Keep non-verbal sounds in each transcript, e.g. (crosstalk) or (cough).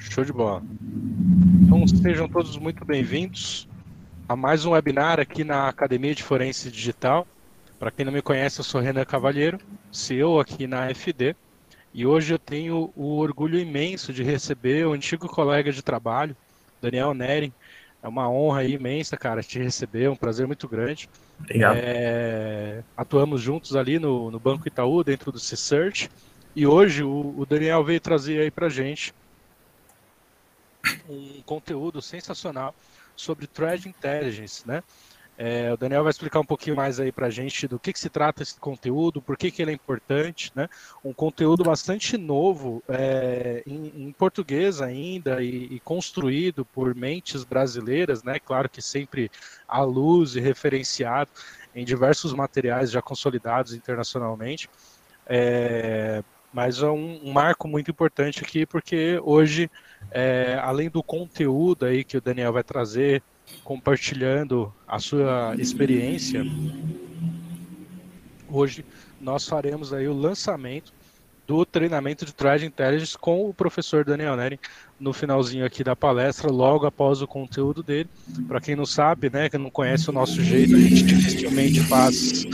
Show de bola. Então sejam todos muito bem-vindos a mais um webinar aqui na Academia de Forense Digital. Para quem não me conhece, eu sou Renan Cavalheiro, CEO aqui na FD, e hoje eu tenho o orgulho imenso de receber o antigo colega de trabalho, Daniel Nering. É uma honra imensa, cara, te receber, é um prazer muito grande. Obrigado. É, atuamos juntos ali no, no Banco Itaú, dentro do C-Search, e hoje o, o Daniel veio trazer aí para gente um conteúdo sensacional sobre Threat Intelligence, né? É, o Daniel vai explicar um pouquinho mais aí para a gente do que, que, se trata esse conteúdo, por que, que ele é importante, né? Um conteúdo bastante novo, é, em, em, português ainda e, e, construído por mentes brasileiras, né? Claro que sempre à luz e referenciado em diversos materiais já consolidados internacionalmente. É, mas é um, um, marco muito importante aqui porque hoje, é, além do conteúdo aí que o Daniel vai trazer, compartilhando a sua experiência, hoje nós faremos aí o lançamento do treinamento de Threat Intelligence com o professor Daniel Neri no finalzinho aqui da palestra, logo após o conteúdo dele. Para quem não sabe, né, que não conhece o nosso jeito, a gente dificilmente faz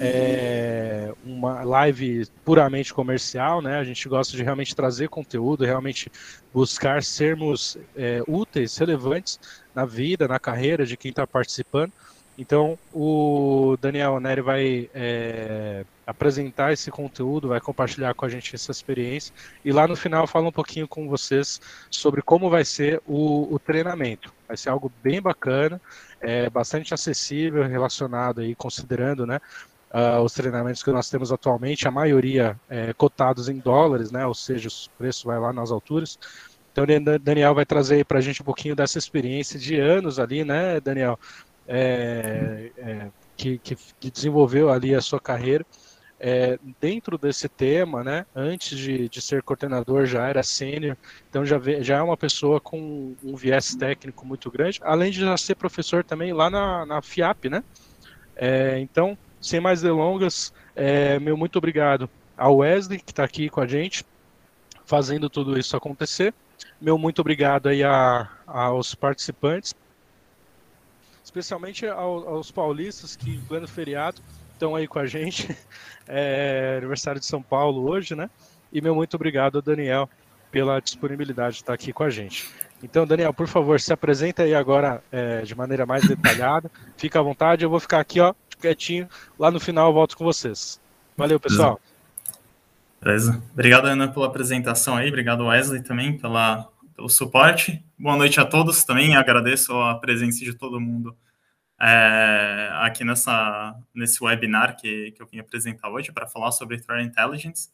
é, uma live puramente comercial, né? A gente gosta de realmente trazer conteúdo, realmente buscar sermos é, úteis, relevantes na vida, na carreira de quem está participando. Então, o Daniel Neri vai é, apresentar esse conteúdo, vai compartilhar com a gente essa experiência e lá no final fala um pouquinho com vocês sobre como vai ser o, o treinamento. Vai ser algo bem bacana, é, bastante acessível, relacionado aí, considerando, né, uh, os treinamentos que nós temos atualmente, a maioria é, cotados em dólares, né? Ou seja, o preço vai lá nas alturas. Então, Daniel vai trazer para a gente um pouquinho dessa experiência de anos ali, né, Daniel? É, é, que, que, que, desenvolveu ali a sua carreira. É, dentro desse tema, né, antes de, de ser coordenador, já era sênior, então já, vê, já é uma pessoa com um viés técnico muito grande, além de já ser professor também lá na, na FIAP, né? É, então, sem mais delongas, é, meu muito obrigado ao Wesley, que está aqui com a gente, fazendo tudo isso acontecer. Meu muito obrigado aí a, aos participantes, especialmente ao, aos paulistas que, em pleno feriado, estão aí com a gente. (laughs) É, aniversário de São Paulo hoje, né? E meu muito obrigado ao Daniel pela disponibilidade de estar aqui com a gente. Então, Daniel, por favor, se apresenta aí agora é, de maneira mais detalhada. Fica à vontade, eu vou ficar aqui, ó, quietinho. Lá no final eu volto com vocês. Valeu, pessoal. Beleza. Obrigado, Ana, pela apresentação aí. Obrigado, Wesley, também pela, pelo suporte. Boa noite a todos também. Agradeço a presença de todo mundo é, aqui nessa, nesse webinar que, que eu vim apresentar hoje para falar sobre Threat Intelligence.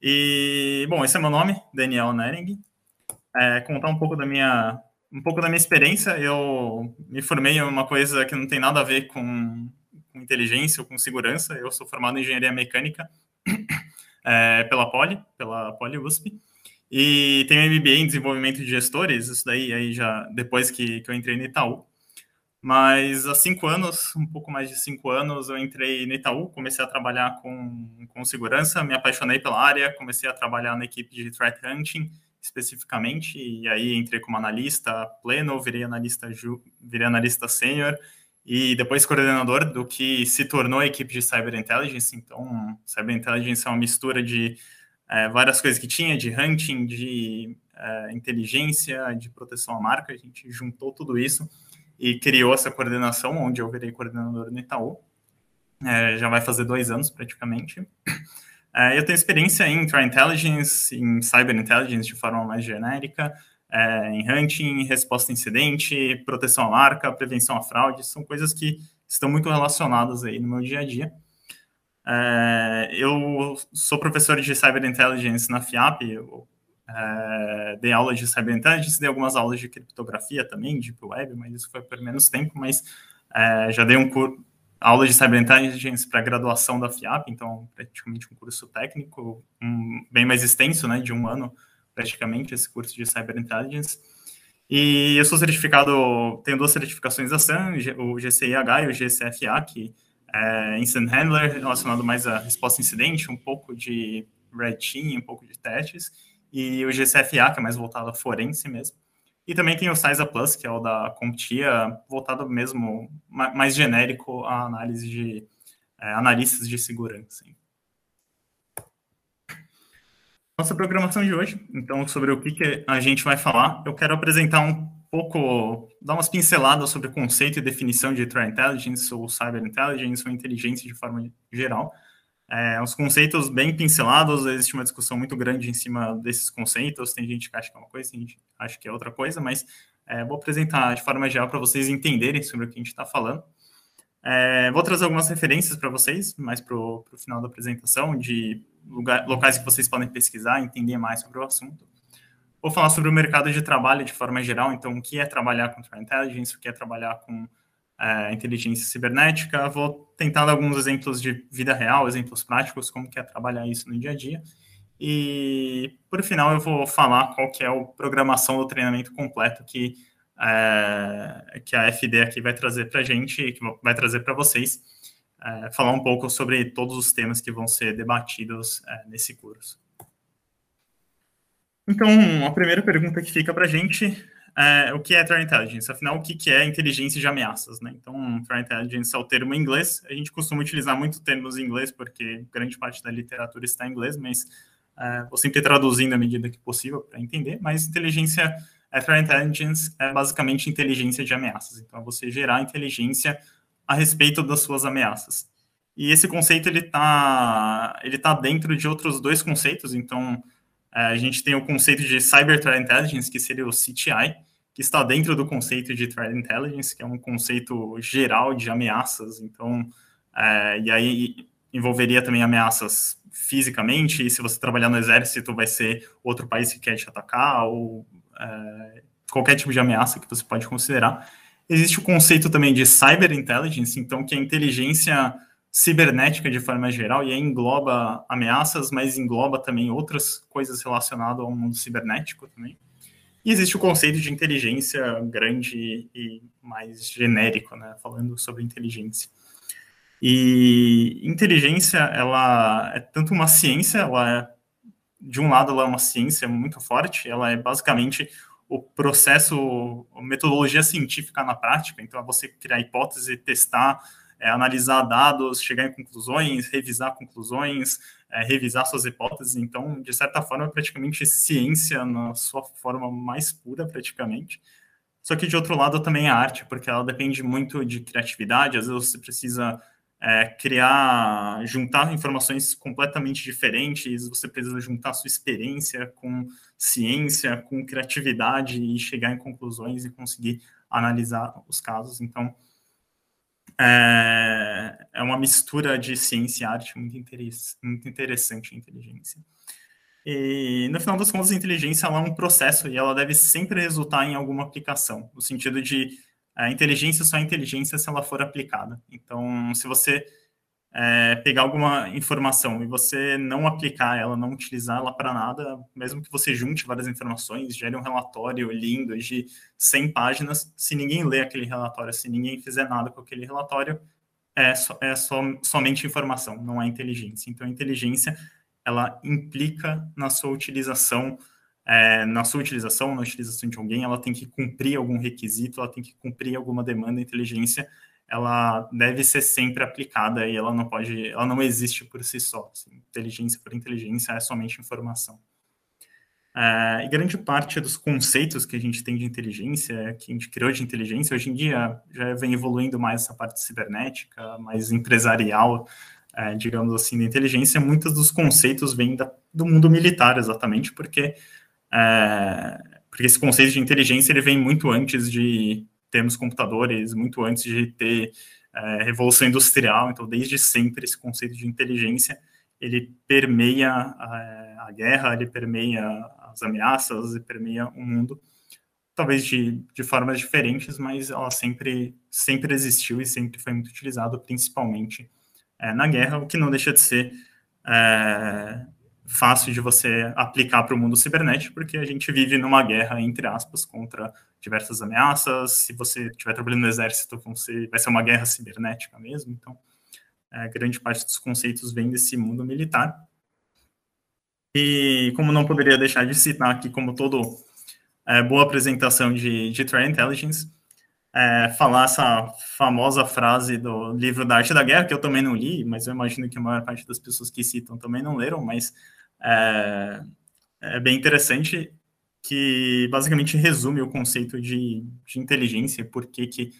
E, bom, esse é meu nome, Daniel Nering. É, contar um pouco da minha um pouco da minha experiência, eu me formei em uma coisa que não tem nada a ver com com inteligência ou com segurança. Eu sou formado em engenharia mecânica (clears throat) é, pela Poli, pela Poli USP. E tenho MBA em desenvolvimento de gestores, isso daí aí já depois que, que eu entrei no Itaú. Mas há cinco anos, um pouco mais de cinco anos, eu entrei no Itaú, comecei a trabalhar com, com segurança, me apaixonei pela área, comecei a trabalhar na equipe de threat hunting especificamente, e aí entrei como analista pleno, virei analista, virei analista sênior, e depois coordenador do que se tornou a equipe de Cyber Intelligence. Então, Cyber Intelligence é uma mistura de é, várias coisas que tinha, de hunting, de é, inteligência, de proteção à marca. A gente juntou tudo isso e criou essa coordenação, onde eu virei coordenador no Itaú. É, já vai fazer dois anos, praticamente. É, eu tenho experiência em Intelligence, em Cyber Intelligence de forma mais genérica, é, em hunting, resposta a incidente, proteção à marca, prevenção à fraude, são coisas que estão muito relacionadas aí no meu dia a dia. É, eu sou professor de Cyber Intelligence na FIAP, eu é, dei aulas de Cyber Intelligence, dei algumas aulas de criptografia também, de Web, mas isso foi por menos tempo, mas é, já dei um curso, aula de Cyber Intelligence para graduação da FIAP, então praticamente um curso técnico, um, bem mais extenso, né, de um ano, praticamente, esse curso de Cyber Intelligence. E eu sou certificado, tenho duas certificações da SAN, o GCIH e o GCFA, que é Incident Handler, relacionado mais à resposta a incidente, um pouco de Red Team, um pouco de testes, e o GCFA, que é mais voltado a forense mesmo. E também tem o CISA Plus, que é o da CompTIA, voltado mesmo, mais genérico à análise de é, analistas de segurança. Nossa programação de hoje, então, sobre o que, que a gente vai falar, eu quero apresentar um pouco, dar umas pinceladas sobre o conceito e definição de Threat Intelligence ou Cyber Intelligence ou inteligência de forma geral. É, uns conceitos bem pincelados, existe uma discussão muito grande em cima desses conceitos, tem gente que acha que é uma coisa, tem gente que acha que é outra coisa, mas é, vou apresentar de forma geral para vocês entenderem sobre o que a gente está falando. É, vou trazer algumas referências para vocês, mais para o final da apresentação, de lugar, locais que vocês podem pesquisar, entender mais sobre o assunto. Vou falar sobre o mercado de trabalho de forma geral, então, o que é trabalhar com Threat Intelligence, o que é trabalhar com é, inteligência cibernética. Vou tentar dar alguns exemplos de vida real, exemplos práticos, como que é trabalhar isso no dia a dia. E, por final, eu vou falar qual que é a programação do treinamento completo que, é, que a FD aqui vai trazer para a gente, que vai trazer para vocês, é, falar um pouco sobre todos os temas que vão ser debatidos é, nesse curso. Então, a primeira pergunta que fica para a gente é, o que é Threat Intelligence? Afinal, o que, é inteligência de ameaças? Né? Então, Threat Intelligence é o termo em inglês. A gente costuma utilizar muito termos em inglês, porque grande parte da literatura está em inglês, mas é, vou sempre traduzindo à medida que possível para entender. Mas inteligência, é, Threat Intelligence é basicamente inteligência de ameaças. Então, é você gerar inteligência a respeito das suas ameaças. E esse conceito ele está ele tá dentro de outros dois conceitos. Então, é, a gente tem o conceito de Cyber Threat Intelligence, que seria o CTI, que está dentro do conceito de Threat Intelligence, que é um conceito geral de ameaças. Então, é, e aí envolveria também ameaças fisicamente, e se você trabalhar no exército, vai ser outro país que quer te atacar, ou é, qualquer tipo de ameaça que você pode considerar. Existe o conceito também de Cyber Intelligence, então, que é inteligência cibernética de forma geral, e aí engloba ameaças, mas engloba também outras coisas relacionadas ao mundo cibernético também. E existe o conceito de inteligência grande e mais genérico, né, falando sobre inteligência. E inteligência, ela é tanto uma ciência, ela é, de um lado, ela é uma ciência muito forte, ela é basicamente o processo, a metodologia científica na prática, então é você criar hipótese, testar, é, analisar dados, chegar em conclusões, revisar conclusões, é, revisar suas hipóteses. Então, de certa forma, é praticamente ciência na sua forma mais pura, praticamente. Só que, de outro lado, também a arte, porque ela depende muito de criatividade. Às vezes você precisa é, criar, juntar informações completamente diferentes, você precisa juntar sua experiência com ciência, com criatividade e chegar em conclusões e conseguir analisar os casos. Então, é, é uma mistura de ciência e arte muito, muito interessante a inteligência. E, no final das contas, a inteligência é um processo e ela deve sempre resultar em alguma aplicação, no sentido de a inteligência só é inteligência se ela for aplicada. Então, se você é, pegar alguma informação e você não aplicar ela, não utilizar ela para nada, mesmo que você junte várias informações, gere um relatório lindo de 100 páginas, se ninguém ler aquele relatório, se ninguém fizer nada com aquele relatório, é, so, é so, somente informação, não é inteligência. Então, a inteligência, ela implica na sua utilização, é, na sua utilização, na utilização de alguém, ela tem que cumprir algum requisito, ela tem que cumprir alguma demanda. Inteligência ela deve ser sempre aplicada e ela não pode, ela não existe por si só. Assim, inteligência por inteligência é somente informação. É, e grande parte dos conceitos que a gente tem de inteligência, que a gente criou de inteligência, hoje em dia já vem evoluindo mais essa parte cibernética, mais empresarial, é, digamos assim, da inteligência. Muitos dos conceitos vêm da, do mundo militar, exatamente, porque, é, porque esse conceito de inteligência ele vem muito antes de termos computadores muito antes de ter é, revolução industrial, então desde sempre esse conceito de inteligência ele permeia a, a guerra, ele permeia as ameaças, ele permeia o mundo, talvez de, de formas diferentes, mas ela sempre sempre existiu e sempre foi muito utilizado, principalmente é, na guerra, o que não deixa de ser é, fácil de você aplicar para o mundo cibernético, porque a gente vive numa guerra, entre aspas, contra diversas ameaças. Se você estiver trabalhando no exército, vai ser uma guerra cibernética mesmo. Então, é, grande parte dos conceitos vem desse mundo militar. E como não poderia deixar de citar aqui, como todo é, boa apresentação de, de Threat Intelligence, é, falar essa famosa frase do livro da Arte da Guerra, que eu também não li, mas eu imagino que a maior parte das pessoas que citam também não leram, mas é, é bem interessante que basicamente resume o conceito de, de inteligência, por que,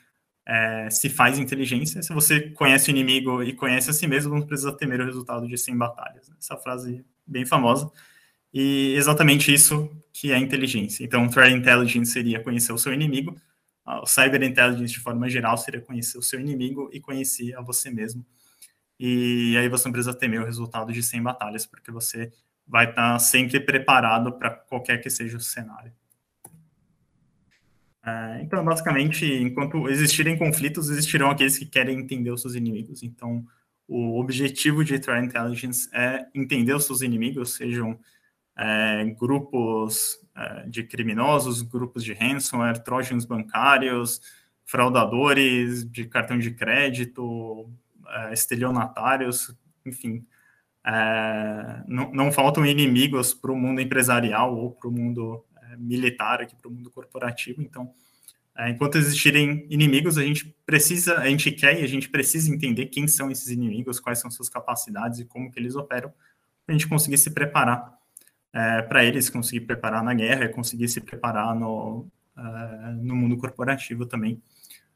é, se faz inteligência. Se você conhece o inimigo e conhece a si mesmo, não precisa temer o resultado de 100 batalhas. Essa frase bem famosa. E exatamente isso que é inteligência. Então, threat intelligence seria conhecer o seu inimigo, o cyber intelligence, de forma geral, seria conhecer o seu inimigo e conhecer a você mesmo. E aí você não precisa temer o resultado de 100 batalhas, porque você vai estar sempre preparado para qualquer que seja o cenário. É, então, basicamente, enquanto existirem conflitos, existirão aqueles que querem entender os seus inimigos. Então, o objetivo de Threat Intelligence é entender os seus inimigos, sejam é, grupos é, de criminosos, grupos de ransomware, trojans bancários, fraudadores de cartão de crédito, é, estelionatários, enfim. É, não, não, faltam inimigos para o mundo empresarial ou para o mundo é, militar, aqui para o mundo corporativo. Então, é, enquanto existirem inimigos, a gente precisa, a gente quer e a gente precisa entender quem são esses inimigos, quais são suas capacidades e como que eles operam, para a gente conseguir se preparar é, para eles, conseguir preparar na guerra, conseguir se preparar no, é, no mundo corporativo também,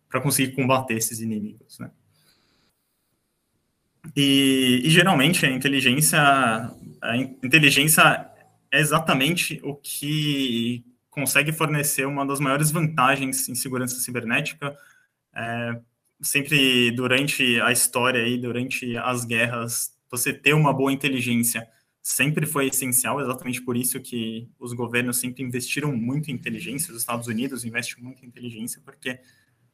para conseguir combater esses inimigos, né? E, e, geralmente a inteligência, a inteligência é exatamente o que consegue fornecer uma das maiores vantagens em segurança cibernética. É, sempre durante a história e durante as guerras, você ter uma boa inteligência sempre foi essencial, exatamente por isso que os governos sempre investiram muito em inteligência, os Estados Unidos investem muito em inteligência, porque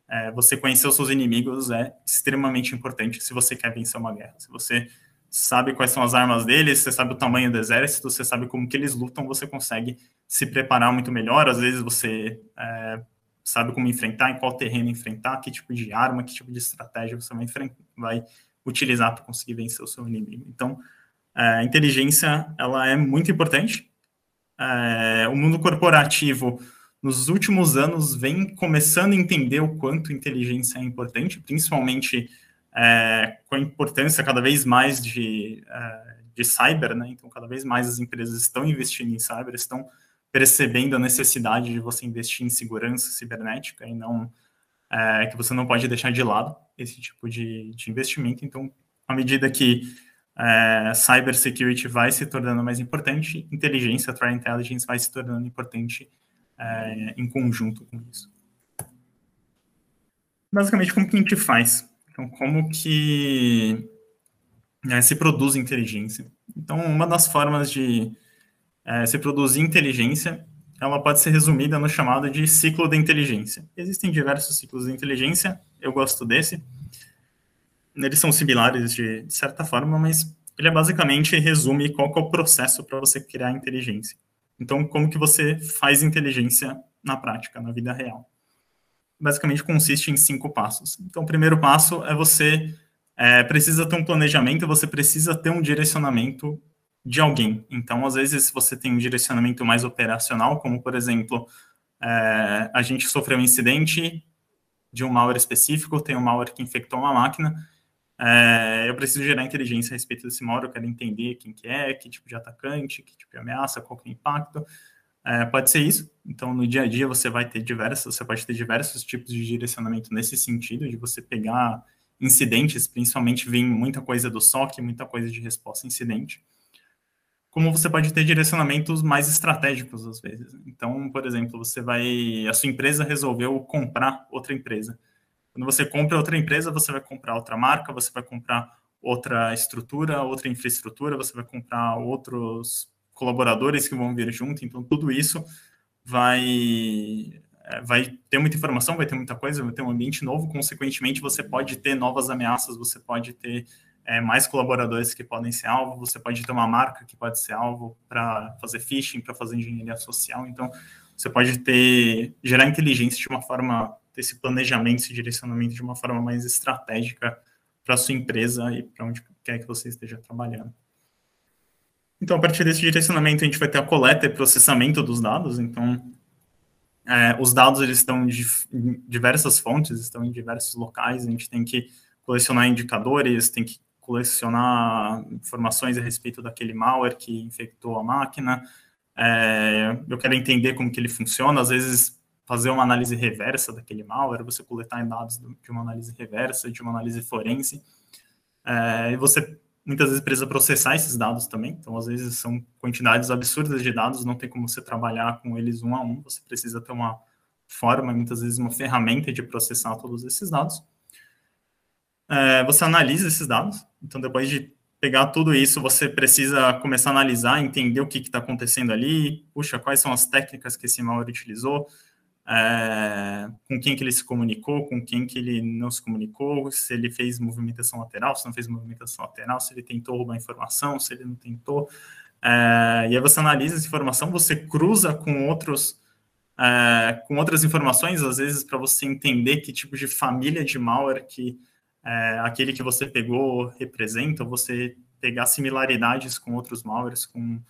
é, você conhecer os seus inimigos é extremamente importante se você quer vencer uma guerra. Se você sabe quais são as armas deles, você sabe o tamanho do exército, você sabe como que eles lutam, você consegue se preparar muito melhor. Às vezes você é, sabe como enfrentar, em qual terreno enfrentar, que tipo de arma, que tipo de estratégia você vai, vai utilizar para conseguir vencer o seu inimigo. Então, a inteligência ela é muito importante. É, o mundo corporativo nos últimos anos vem começando a entender o quanto inteligência é importante, principalmente é, com a importância cada vez mais de, é, de cyber, né? Então, cada vez mais as empresas estão investindo em cyber, estão percebendo a necessidade de você investir em segurança cibernética e não é, que você não pode deixar de lado esse tipo de, de investimento. Então, à medida que é, cyber security vai se tornando mais importante, inteligência, threat intelligence vai se tornando importante é, em conjunto com isso. Basicamente, como que a gente faz? Então, como que né, se produz inteligência? Então, uma das formas de é, se produzir inteligência, ela pode ser resumida no chamado de ciclo da inteligência. Existem diversos ciclos de inteligência, eu gosto desse. Eles são similares de, de certa forma, mas ele é basicamente resume qual é o processo para você criar inteligência. Então, como que você faz inteligência na prática, na vida real? basicamente consiste em cinco passos. Então, o primeiro passo é você é, precisa ter um planejamento, você precisa ter um direcionamento de alguém. Então, às vezes, você tem um direcionamento mais operacional, como, por exemplo, é, a gente sofreu um incidente de um malware específico, tem um malware que infectou uma máquina, é, eu preciso gerar inteligência a respeito desse malware, eu quero entender quem que é, que tipo de atacante, que tipo de ameaça, qual que é o impacto, é, pode ser isso. Então, no dia a dia, você vai ter diversos, você pode ter diversos tipos de direcionamento nesse sentido, de você pegar incidentes, principalmente vem muita coisa do SOC, muita coisa de resposta a incidente. Como você pode ter direcionamentos mais estratégicos, às vezes. Então, por exemplo, você vai. A sua empresa resolveu comprar outra empresa. Quando você compra outra empresa, você vai comprar outra marca, você vai comprar outra estrutura, outra infraestrutura, você vai comprar outros colaboradores que vão vir junto, então tudo isso vai é, vai ter muita informação, vai ter muita coisa, vai ter um ambiente novo, consequentemente você pode ter novas ameaças, você pode ter é, mais colaboradores que podem ser alvo, você pode ter uma marca que pode ser alvo para fazer phishing, para fazer engenharia social, então você pode ter gerar inteligência de uma forma, ter esse planejamento, esse direcionamento de uma forma mais estratégica para sua empresa e para onde quer que você esteja trabalhando. Então, a partir desse direcionamento, a gente vai ter a coleta e processamento dos dados. Então, é, os dados eles estão em diversas fontes, estão em diversos locais. A gente tem que colecionar indicadores, tem que colecionar informações a respeito daquele malware que infectou a máquina. É, eu quero entender como que ele funciona. Às vezes, fazer uma análise reversa daquele malware, você coletar dados de uma análise reversa, de uma análise forense. É, e você muitas vezes precisa processar esses dados também, então às vezes são quantidades absurdas de dados, não tem como você trabalhar com eles um a um, você precisa ter uma forma, muitas vezes uma ferramenta de processar todos esses dados. É, você analisa esses dados, então depois de pegar tudo isso, você precisa começar a analisar, entender o que está acontecendo ali, puxa, quais são as técnicas que esse malware utilizou, é, com quem que ele se comunicou, com quem que ele não se comunicou, se ele fez movimentação lateral, se não fez movimentação lateral, se ele tentou roubar informação, se ele não tentou. É, e aí você analisa essa informação, você cruza com outros é, com outras informações, às vezes para você entender que tipo de família de malware que aquele que você pegou representa, você pegar similaridades com outros malwares, com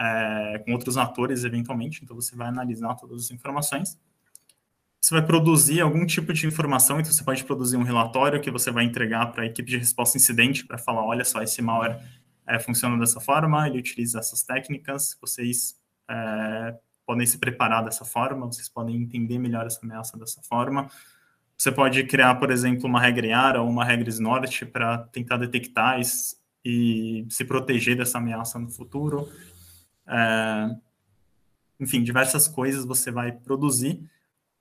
é, com outros atores, eventualmente. Então, você vai analisar todas as informações. Você vai produzir algum tipo de informação, então você pode produzir um relatório que você vai entregar para a equipe de resposta incidente para falar, olha só, esse malware é, funciona dessa forma, ele utiliza essas técnicas, vocês é, podem se preparar dessa forma, vocês podem entender melhor essa ameaça dessa forma. Você pode criar, por exemplo, uma regra IARA ou uma regra SNORT para tentar detectar e se proteger dessa ameaça no futuro. É, enfim, diversas coisas você vai produzir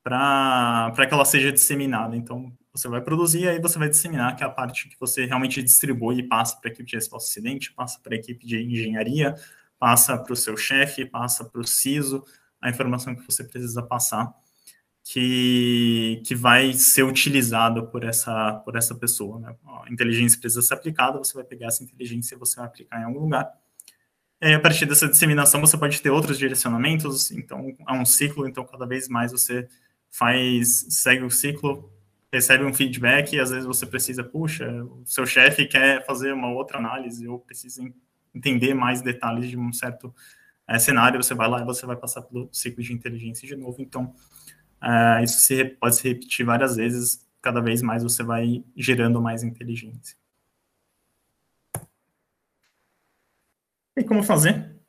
para que ela seja disseminada. Então, você vai produzir e aí você vai disseminar, que é a parte que você realmente distribui e passa para a equipe de resposta acidente, passa para a equipe de engenharia, passa para o seu chefe, passa para o CISO, a informação que você precisa passar, que, que vai ser utilizado por essa, por essa pessoa. Né? A inteligência precisa ser aplicada, você vai pegar essa inteligência e você vai aplicar em algum lugar. E a partir dessa disseminação, você pode ter outros direcionamentos, então é um ciclo, então cada vez mais você faz, segue o ciclo, recebe um feedback, e às vezes você precisa, puxa, o seu chefe quer fazer uma outra análise, ou precisa entender mais detalhes de um certo é, cenário, você vai lá e você vai passar pelo ciclo de inteligência de novo, então é, isso se, pode se repetir várias vezes, cada vez mais você vai gerando mais inteligência. E como fazer?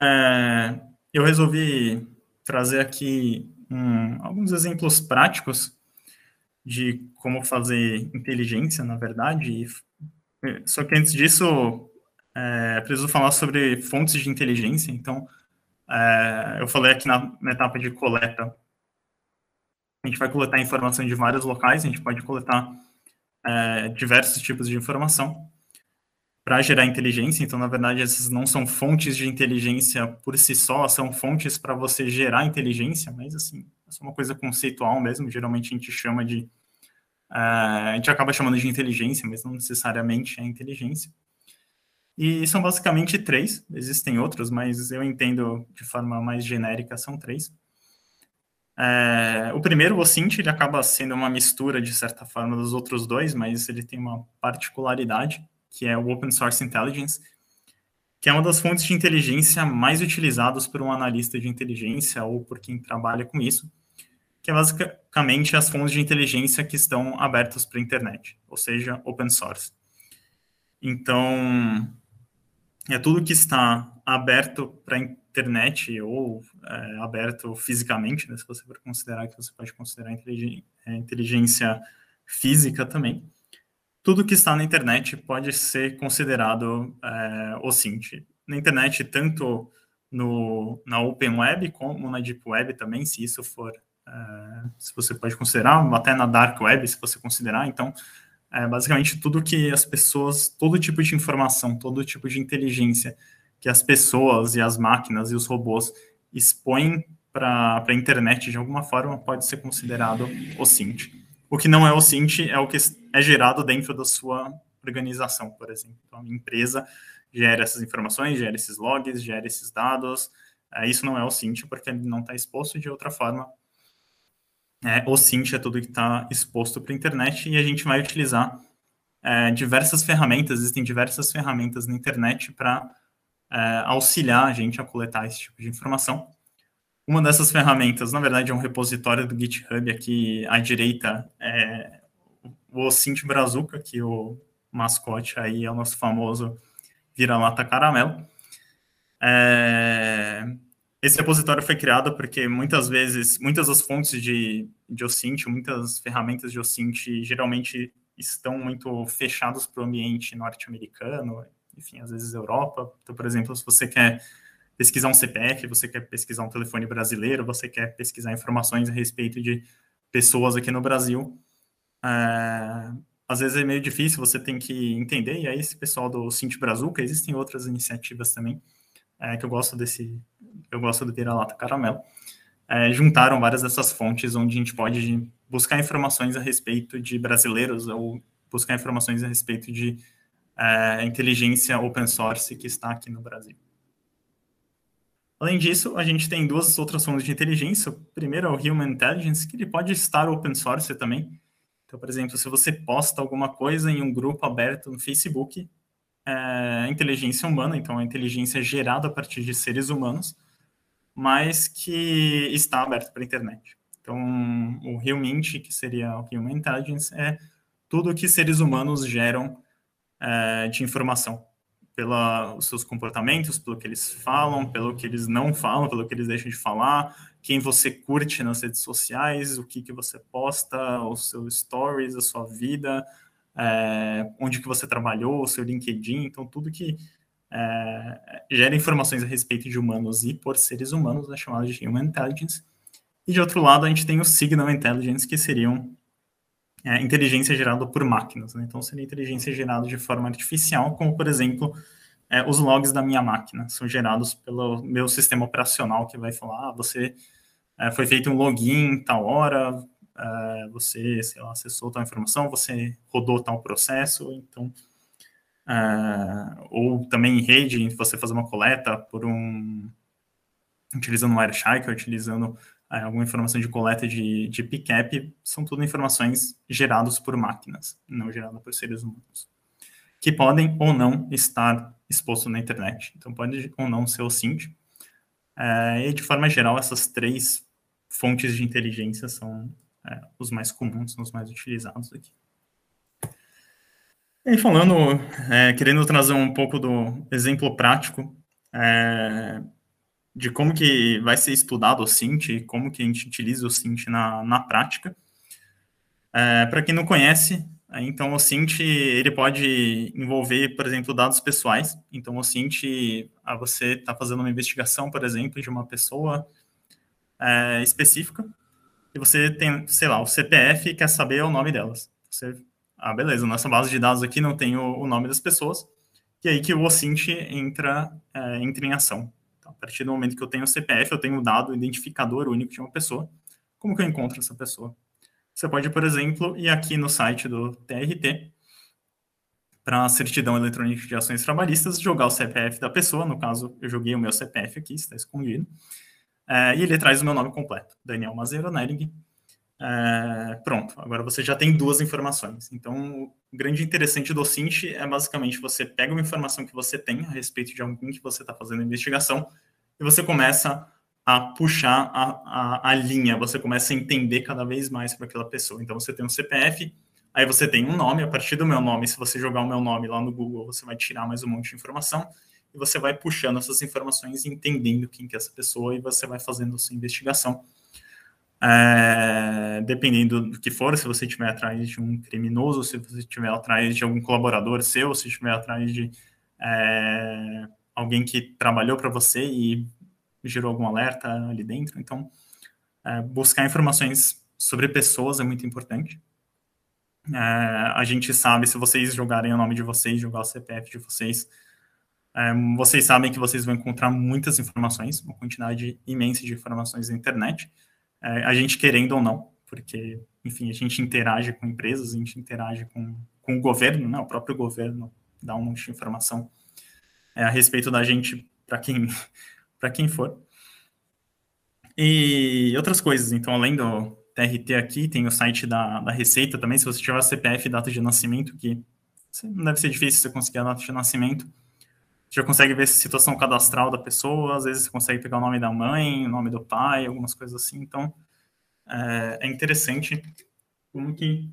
É, eu resolvi trazer aqui um, alguns exemplos práticos de como fazer inteligência, na verdade. Só que antes disso, é, preciso falar sobre fontes de inteligência. Então, é, eu falei aqui na, na etapa de coleta. A gente vai coletar informação de vários locais, a gente pode coletar é, diversos tipos de informação para gerar inteligência. Então, na verdade, essas não são fontes de inteligência por si só, são fontes para você gerar inteligência, mas assim, é uma coisa conceitual mesmo. Geralmente a gente chama de. Uh, a gente acaba chamando de inteligência, mas não necessariamente é inteligência. E são basicamente três, existem outros, mas eu entendo de forma mais genérica, são três. É, o primeiro, o OSINT, ele acaba sendo uma mistura, de certa forma, dos outros dois, mas ele tem uma particularidade, que é o Open Source Intelligence, que é uma das fontes de inteligência mais utilizadas por um analista de inteligência ou por quem trabalha com isso, que é basicamente as fontes de inteligência que estão abertas para a internet, ou seja, open source. Então, é tudo que está aberto para a internet ou é, aberto fisicamente, né, se você for considerar que você pode considerar é, inteligência física também, tudo que está na internet pode ser considerado é, OSINT. Na internet, tanto no, na Open Web como na Deep Web também, se isso for, é, se você pode considerar, até na Dark Web, se você considerar. Então, é, basicamente, tudo que as pessoas, todo tipo de informação, todo tipo de inteligência que as pessoas e as máquinas e os robôs expõem para a internet de alguma forma pode ser considerado OSINT. O que não é o Sint é o que é gerado dentro da sua organização, por exemplo. Então, a empresa gera essas informações, gera esses logs, gera esses dados. É, isso não é o Sint porque ele não está exposto de outra forma. É, o Sint é tudo que está exposto para a internet e a gente vai utilizar é, diversas ferramentas, existem diversas ferramentas na internet para auxiliar a gente a coletar esse tipo de informação. Uma dessas ferramentas, na verdade, é um repositório do GitHub aqui à direita, é o OSINT Brazuca, que o mascote aí é o nosso famoso vira-lata caramelo. É, esse repositório foi criado porque muitas vezes, muitas das fontes de, de OSINT, muitas ferramentas de OSINT geralmente estão muito fechados para o ambiente norte-americano, enfim, às vezes Europa. Então, por exemplo, se você quer pesquisar um CPF, você quer pesquisar um telefone brasileiro, você quer pesquisar informações a respeito de pessoas aqui no Brasil, é, às vezes é meio difícil, você tem que entender, e aí esse pessoal do Cinti Brazuca, existem outras iniciativas também, é, que eu gosto desse, eu gosto do vira-lata caramelo, é, juntaram várias dessas fontes onde a gente pode buscar informações a respeito de brasileiros ou buscar informações a respeito de é, inteligência open source que está aqui no Brasil. Além disso, a gente tem duas outras fontes de inteligência. O primeiro é o Human Intelligence, que ele pode estar open source também. Então, por exemplo, se você posta alguma coisa em um grupo aberto no Facebook, é inteligência humana, então é inteligência gerada a partir de seres humanos, mas que está aberto para a internet. Então, o HumanInt, que seria o Human Intelligence, é tudo que seres humanos geram é, de informação pelos seus comportamentos, pelo que eles falam, pelo que eles não falam, pelo que eles deixam de falar, quem você curte nas redes sociais, o que, que você posta, os seus stories, a sua vida, é, onde que você trabalhou, o seu LinkedIn, então tudo que é, gera informações a respeito de humanos e por seres humanos é chamado de Human Intelligence. E de outro lado, a gente tem o Signal Intelligence, que seriam é, inteligência gerada por máquinas. Né? Então, seria inteligência gerada de forma artificial, como, por exemplo, é, os logs da minha máquina são gerados pelo meu sistema operacional, que vai falar, ah, você é, foi feito um login tal hora, é, você, sei lá, acessou tal informação, você rodou tal processo, então... É, ou também em rede, você fazer uma coleta por um... utilizando um Wireshark, utilizando alguma informação de coleta de, de pickup, são tudo informações geradas por máquinas, não geradas por seres humanos, que podem ou não estar expostos na internet. Então, pode ou não ser o SINT. É, e, de forma geral, essas três fontes de inteligência são é, os mais comuns, são os mais utilizados aqui. E falando, é, querendo trazer um pouco do exemplo prático, é, de como que vai ser estudado o Cint, como que a gente utiliza o Cint na, na prática. É, Para quem não conhece, é, então o Cint ele pode envolver, por exemplo, dados pessoais. Então o Cint, ah, você está fazendo uma investigação, por exemplo, de uma pessoa é, específica e você tem, sei lá, o CPF quer saber o nome delas. Você, ah, beleza, nossa base de dados aqui não tem o, o nome das pessoas. E aí que o OSINT entra, é, entra em ação. Partir do momento que eu tenho o CPF, eu tenho o dado identificador único de uma pessoa. Como que eu encontro essa pessoa? Você pode, por exemplo, ir aqui no site do TRT, para a certidão eletrônica de ações trabalhistas, jogar o CPF da pessoa, no caso, eu joguei o meu CPF aqui, está escondido, é, e ele traz o meu nome completo, Daniel Mazeiro Nering. É, pronto, agora você já tem duas informações. Então, o grande interessante do Cint é basicamente você pega uma informação que você tem a respeito de alguém que você está fazendo investigação e você começa a puxar a, a, a, linha, você começa a entender cada vez mais para aquela pessoa. Então, você tem um CPF, aí você tem um nome, a partir do meu nome, se você jogar o meu nome lá no Google, você vai tirar mais um monte de informação e você vai puxando essas informações, entendendo quem que é essa pessoa e você vai fazendo a sua investigação é, dependendo do que for, se você estiver atrás de um criminoso, se você estiver atrás de algum colaborador seu, se estiver atrás de é, alguém que trabalhou para você e gerou algum alerta ali dentro. Então, é, buscar informações sobre pessoas é muito importante. É, a gente sabe, se vocês jogarem o nome de vocês, jogar o CPF de vocês, é, vocês sabem que vocês vão encontrar muitas informações, uma quantidade imensa de informações na internet é, a gente querendo ou não, porque, enfim, a gente interage com empresas, a gente interage com, com o governo, né? o próprio governo dá um monte de informação é, a respeito da gente para quem, (laughs) quem for. E outras coisas, então, além do TRT aqui, tem o site da, da Receita também, se você tiver CPF data de nascimento, que não deve ser difícil você conseguir a data de nascimento, já consegue ver a situação cadastral da pessoa, às vezes você consegue pegar o nome da mãe, o nome do pai, algumas coisas assim. Então, é, é interessante como que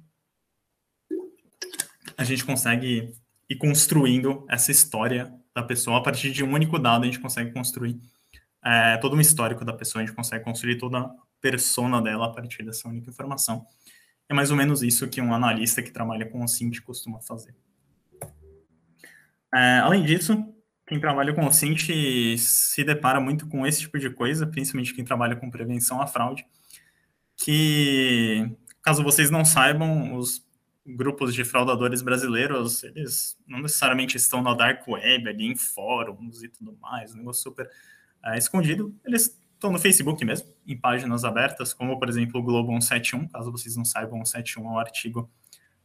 a gente consegue ir construindo essa história da pessoa a partir de um único dado, a gente consegue construir é, todo um histórico da pessoa, a gente consegue construir toda a persona dela a partir dessa única informação. É mais ou menos isso que um analista que trabalha com o Cint costuma fazer. É, além disso, quem trabalha com o Cint se depara muito com esse tipo de coisa, principalmente quem trabalha com prevenção à fraude, que, caso vocês não saibam, os grupos de fraudadores brasileiros, eles não necessariamente estão na dark web, ali em fóruns e tudo mais, um negócio super é, escondido, eles estão no Facebook mesmo, em páginas abertas, como, por exemplo, o Globo 171, caso vocês não saibam, 171 é um artigo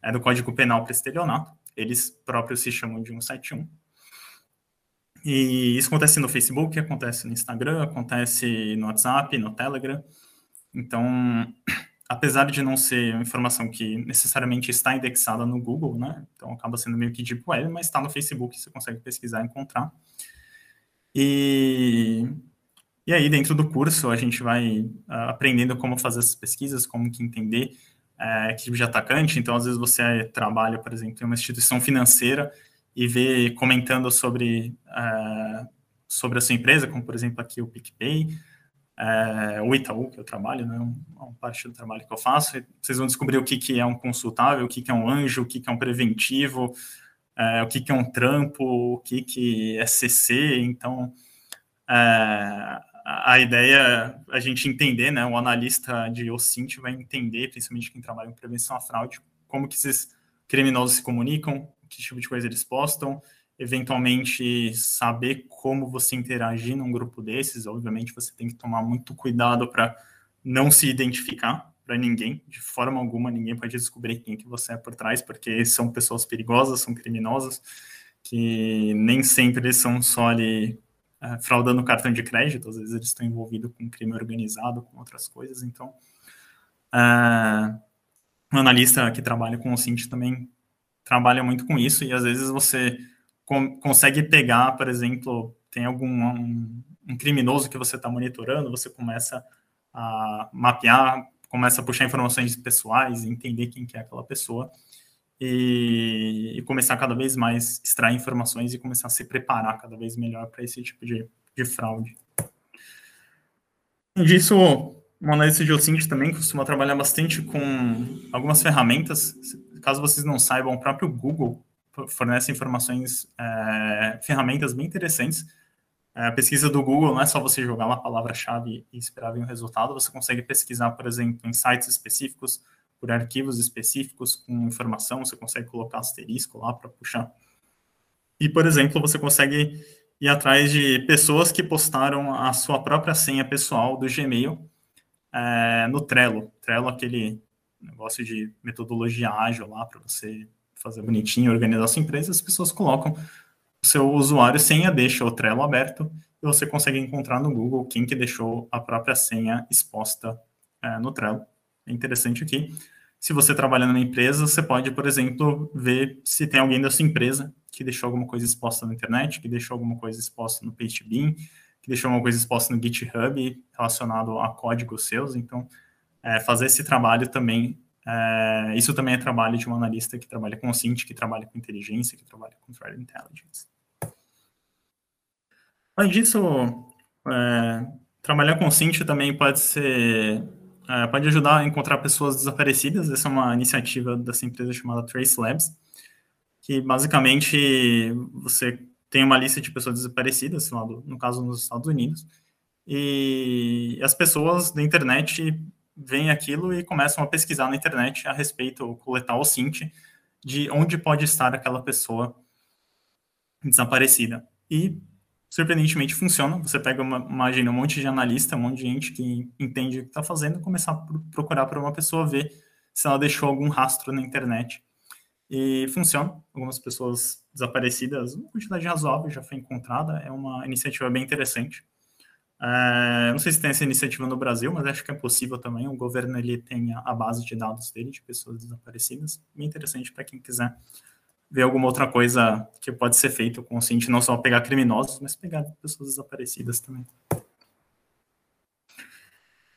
é, do Código Penal para estelionato, eles próprios se chamam de 171, e isso acontece no Facebook, acontece no Instagram, acontece no WhatsApp, no Telegram. Então, apesar de não ser informação que necessariamente está indexada no Google, né? Então acaba sendo meio que deep web, mas está no Facebook, você consegue pesquisar e encontrar. E, e aí, dentro do curso, a gente vai uh, aprendendo como fazer essas pesquisas, como que entender uh, que tipo de atacante. Então, às vezes você trabalha, por exemplo, em uma instituição financeira e ver comentando sobre, uh, sobre a sua empresa, como por exemplo aqui o PicPay, uh, o Itaú, que eu trabalho, né, uma um parte do trabalho que eu faço, vocês vão descobrir o que, que é um consultável, o que, que é um anjo, o que, que é um preventivo, uh, o que, que é um trampo, o que, que é CC, então a ideia é a gente entender, né, o analista de OSINT vai entender, principalmente quem trabalha em prevenção à fraude, como que esses criminosos se comunicam, que tipo de coisa eles postam, eventualmente saber como você interagir num grupo desses. Obviamente, você tem que tomar muito cuidado para não se identificar para ninguém, de forma alguma, ninguém pode descobrir quem que você é por trás, porque são pessoas perigosas, são criminosas, que nem sempre eles são só ali uh, fraudando cartão de crédito, às vezes eles estão envolvidos com crime organizado, com outras coisas, então uh, um analista que trabalha com o Cint também trabalha muito com isso e às vezes você consegue pegar, por exemplo, tem algum um, um criminoso que você está monitorando, você começa a mapear, começa a puxar informações pessoais, entender quem que é aquela pessoa e, e começar cada vez mais extrair informações e começar a se preparar cada vez melhor para esse tipo de, de fraude. Além disso, o analista de OSINT também costuma trabalhar bastante com algumas ferramentas caso vocês não saibam, o próprio Google fornece informações, é, ferramentas bem interessantes. É, a pesquisa do Google não é só você jogar uma palavra-chave e esperar vir um resultado, você consegue pesquisar, por exemplo, em sites específicos, por arquivos específicos com informação, você consegue colocar asterisco lá para puxar. E, por exemplo, você consegue ir atrás de pessoas que postaram a sua própria senha pessoal do Gmail é, no Trello. Trello, aquele negócio de metodologia ágil lá para você fazer bonitinho, organizar sua empresa, as pessoas colocam o seu usuário senha, deixa o Trello aberto e você consegue encontrar no Google quem que deixou a própria senha exposta é, no Trello. É interessante aqui. Se você trabalha numa empresa, você pode, por exemplo, ver se tem alguém da sua empresa que deixou alguma coisa exposta na internet, que deixou alguma coisa exposta no PageBeam, que deixou alguma coisa exposta no GitHub relacionado a códigos seus. Então, é, fazer esse trabalho também. É, isso também é trabalho de um analista que trabalha com Cint, que trabalha com inteligência, que trabalha com threat intelligence. Além disso, é, trabalhar com Cint também pode ser é, pode ajudar a encontrar pessoas desaparecidas. Essa é uma iniciativa dessa empresa chamada Trace Labs, que basicamente você tem uma lista de pessoas desaparecidas, no caso nos Estados Unidos, e as pessoas da internet veem aquilo e começam a pesquisar na internet a respeito, ou coletar o SINT, de onde pode estar aquela pessoa desaparecida. E, surpreendentemente, funciona. Você pega, uma, imagina, um monte de analista, um monte de gente que entende o que está fazendo, começar a procurar por uma pessoa, ver se ela deixou algum rastro na internet. E funciona. Algumas pessoas desaparecidas, uma quantidade razoável já foi encontrada. É uma iniciativa bem interessante. É, não sei se tem essa iniciativa no Brasil, mas acho que é possível também. O governo ele tem a base de dados dele, de pessoas desaparecidas. Bem interessante para quem quiser ver alguma outra coisa que pode ser feito com o Cint, não só pegar criminosos, mas pegar pessoas desaparecidas também.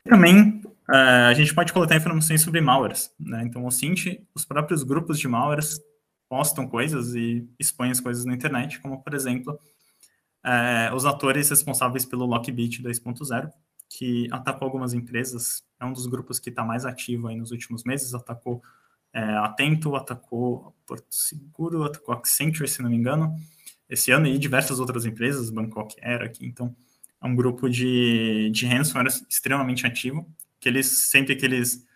Também é, a gente pode coletar informações sobre malwares, né? Então o Cint, os próprios grupos de malwares postam coisas e expõem as coisas na internet, como por exemplo é, os atores responsáveis pelo Lockbit 2.0, que atacou algumas empresas, é um dos grupos que está mais ativo aí nos últimos meses, atacou é, Atento, atacou Porto Seguro, atacou Accenture, se não me engano, esse ano, e diversas outras empresas, Bangkok era aqui, então é um grupo de, de ransomware extremamente ativo, que eles, sempre que eles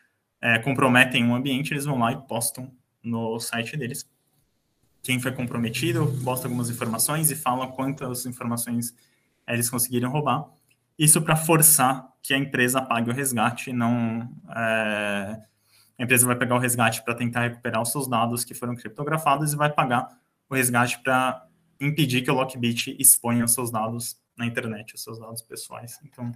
é, comprometem um ambiente, eles vão lá e postam no site deles. Quem foi comprometido, posta algumas informações e fala quantas informações eles conseguiram roubar. Isso para forçar que a empresa pague o resgate, não é, a empresa vai pegar o resgate para tentar recuperar os seus dados que foram criptografados e vai pagar o resgate para impedir que o Lockbit exponha os seus dados na internet, os seus dados pessoais. Então,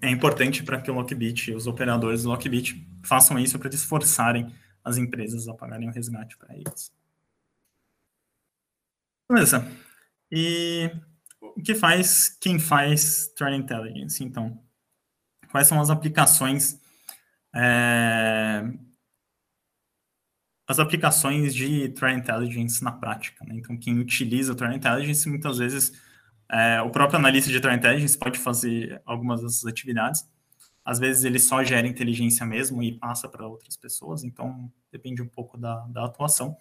é importante para que o Lockbit, os operadores do Lockbit, façam isso para eles forçarem as empresas a pagarem o resgate para eles. Beleza. E o que faz quem faz Threat Intelligence, então? quais são as aplicações é, as aplicações de Threat Intelligence na prática. Né? Então, quem utiliza Threat Intelligence, muitas vezes, é, o próprio analista de Threat Intelligence pode fazer algumas dessas atividades. Às vezes, ele só gera inteligência mesmo e passa para outras pessoas, então depende um pouco da, da atuação.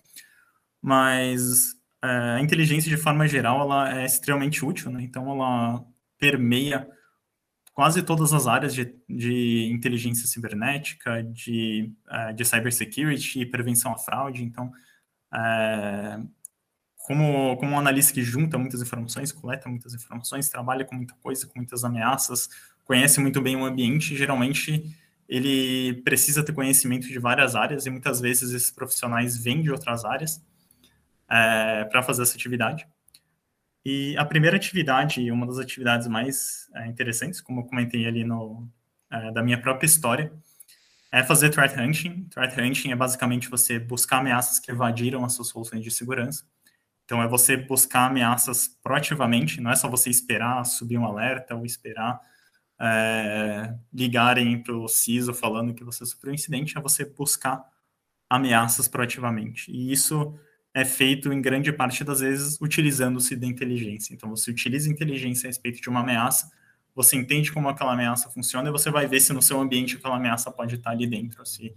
Mas é, a inteligência, de forma geral, ela é extremamente útil, né? então ela permeia quase todas as áreas de, de inteligência cibernética, de, uh, de cybersecurity e prevenção à fraude. Então, uh, como, como um analista que junta muitas informações, coleta muitas informações, trabalha com muita coisa, com muitas ameaças, conhece muito bem o ambiente, geralmente ele precisa ter conhecimento de várias áreas e muitas vezes esses profissionais vêm de outras áreas uh, para fazer essa atividade. E a primeira atividade, uma das atividades mais é, interessantes, como eu comentei ali no, é, da minha própria história, é fazer threat hunting. Threat hunting é basicamente você buscar ameaças que evadiram as suas soluções de segurança. Então, é você buscar ameaças proativamente, não é só você esperar subir um alerta ou esperar é, ligarem para o CISO falando que você sofreu um incidente, é você buscar ameaças proativamente. E isso é feito em grande parte das vezes utilizando-se da inteligência. Então, você utiliza inteligência a respeito de uma ameaça, você entende como aquela ameaça funciona e você vai ver se no seu ambiente aquela ameaça pode estar ali dentro. Se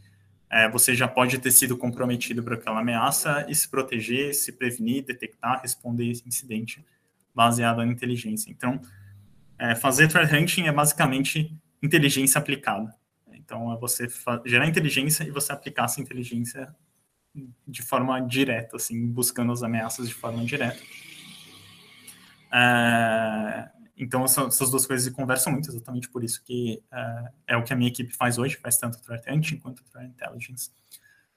é, você já pode ter sido comprometido por aquela ameaça e se proteger, se prevenir, detectar, responder esse incidente baseado na inteligência. Então, é, fazer threat hunting é basicamente inteligência aplicada. Então, é você gerar inteligência e você aplicar essa inteligência de forma direta, assim, buscando as ameaças de forma direta. É, então, essas duas coisas conversam muito, exatamente por isso que é, é, o que a minha equipe faz hoje, faz tanto Threat Hunting quanto Threat Intelligence.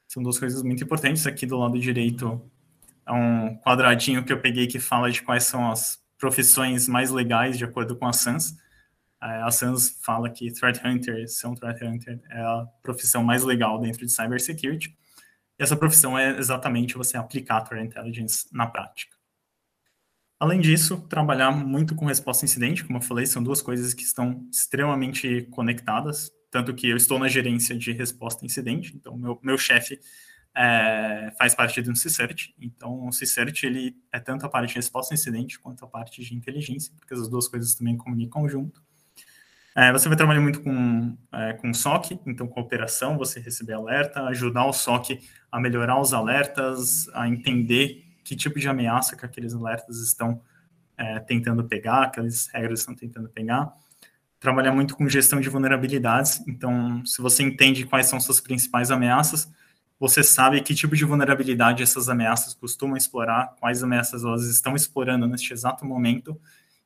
São duas coisas muito importantes. Aqui do lado direito é um quadradinho que eu peguei que fala de quais são as profissões mais legais de acordo com a SANS. A SANS fala que Threat Hunter, ser um Threat Hunter, é a profissão mais legal dentro de Cybersecurity. E essa profissão é exatamente você aplicar Threat Intelligence na prática. Além disso, trabalhar muito com resposta a incidente, como eu falei, são duas coisas que estão extremamente conectadas, tanto que eu estou na gerência de resposta a incidente, então meu, meu chefe é, faz parte de um CSERT, então o CSERT ele é tanto a parte de resposta a incidente quanto a parte de inteligência, porque as duas coisas também comunicam junto. É, você vai trabalhar muito com, é, com SOC, então com operação, você receber alerta, ajudar o SOC a melhorar os alertas, a entender que tipo de ameaça que aqueles alertas estão é, tentando pegar, aquelas regras estão tentando pegar. Trabalhar muito com gestão de vulnerabilidades, então se você entende quais são suas principais ameaças, você sabe que tipo de vulnerabilidade essas ameaças costumam explorar, quais ameaças elas estão explorando neste exato momento,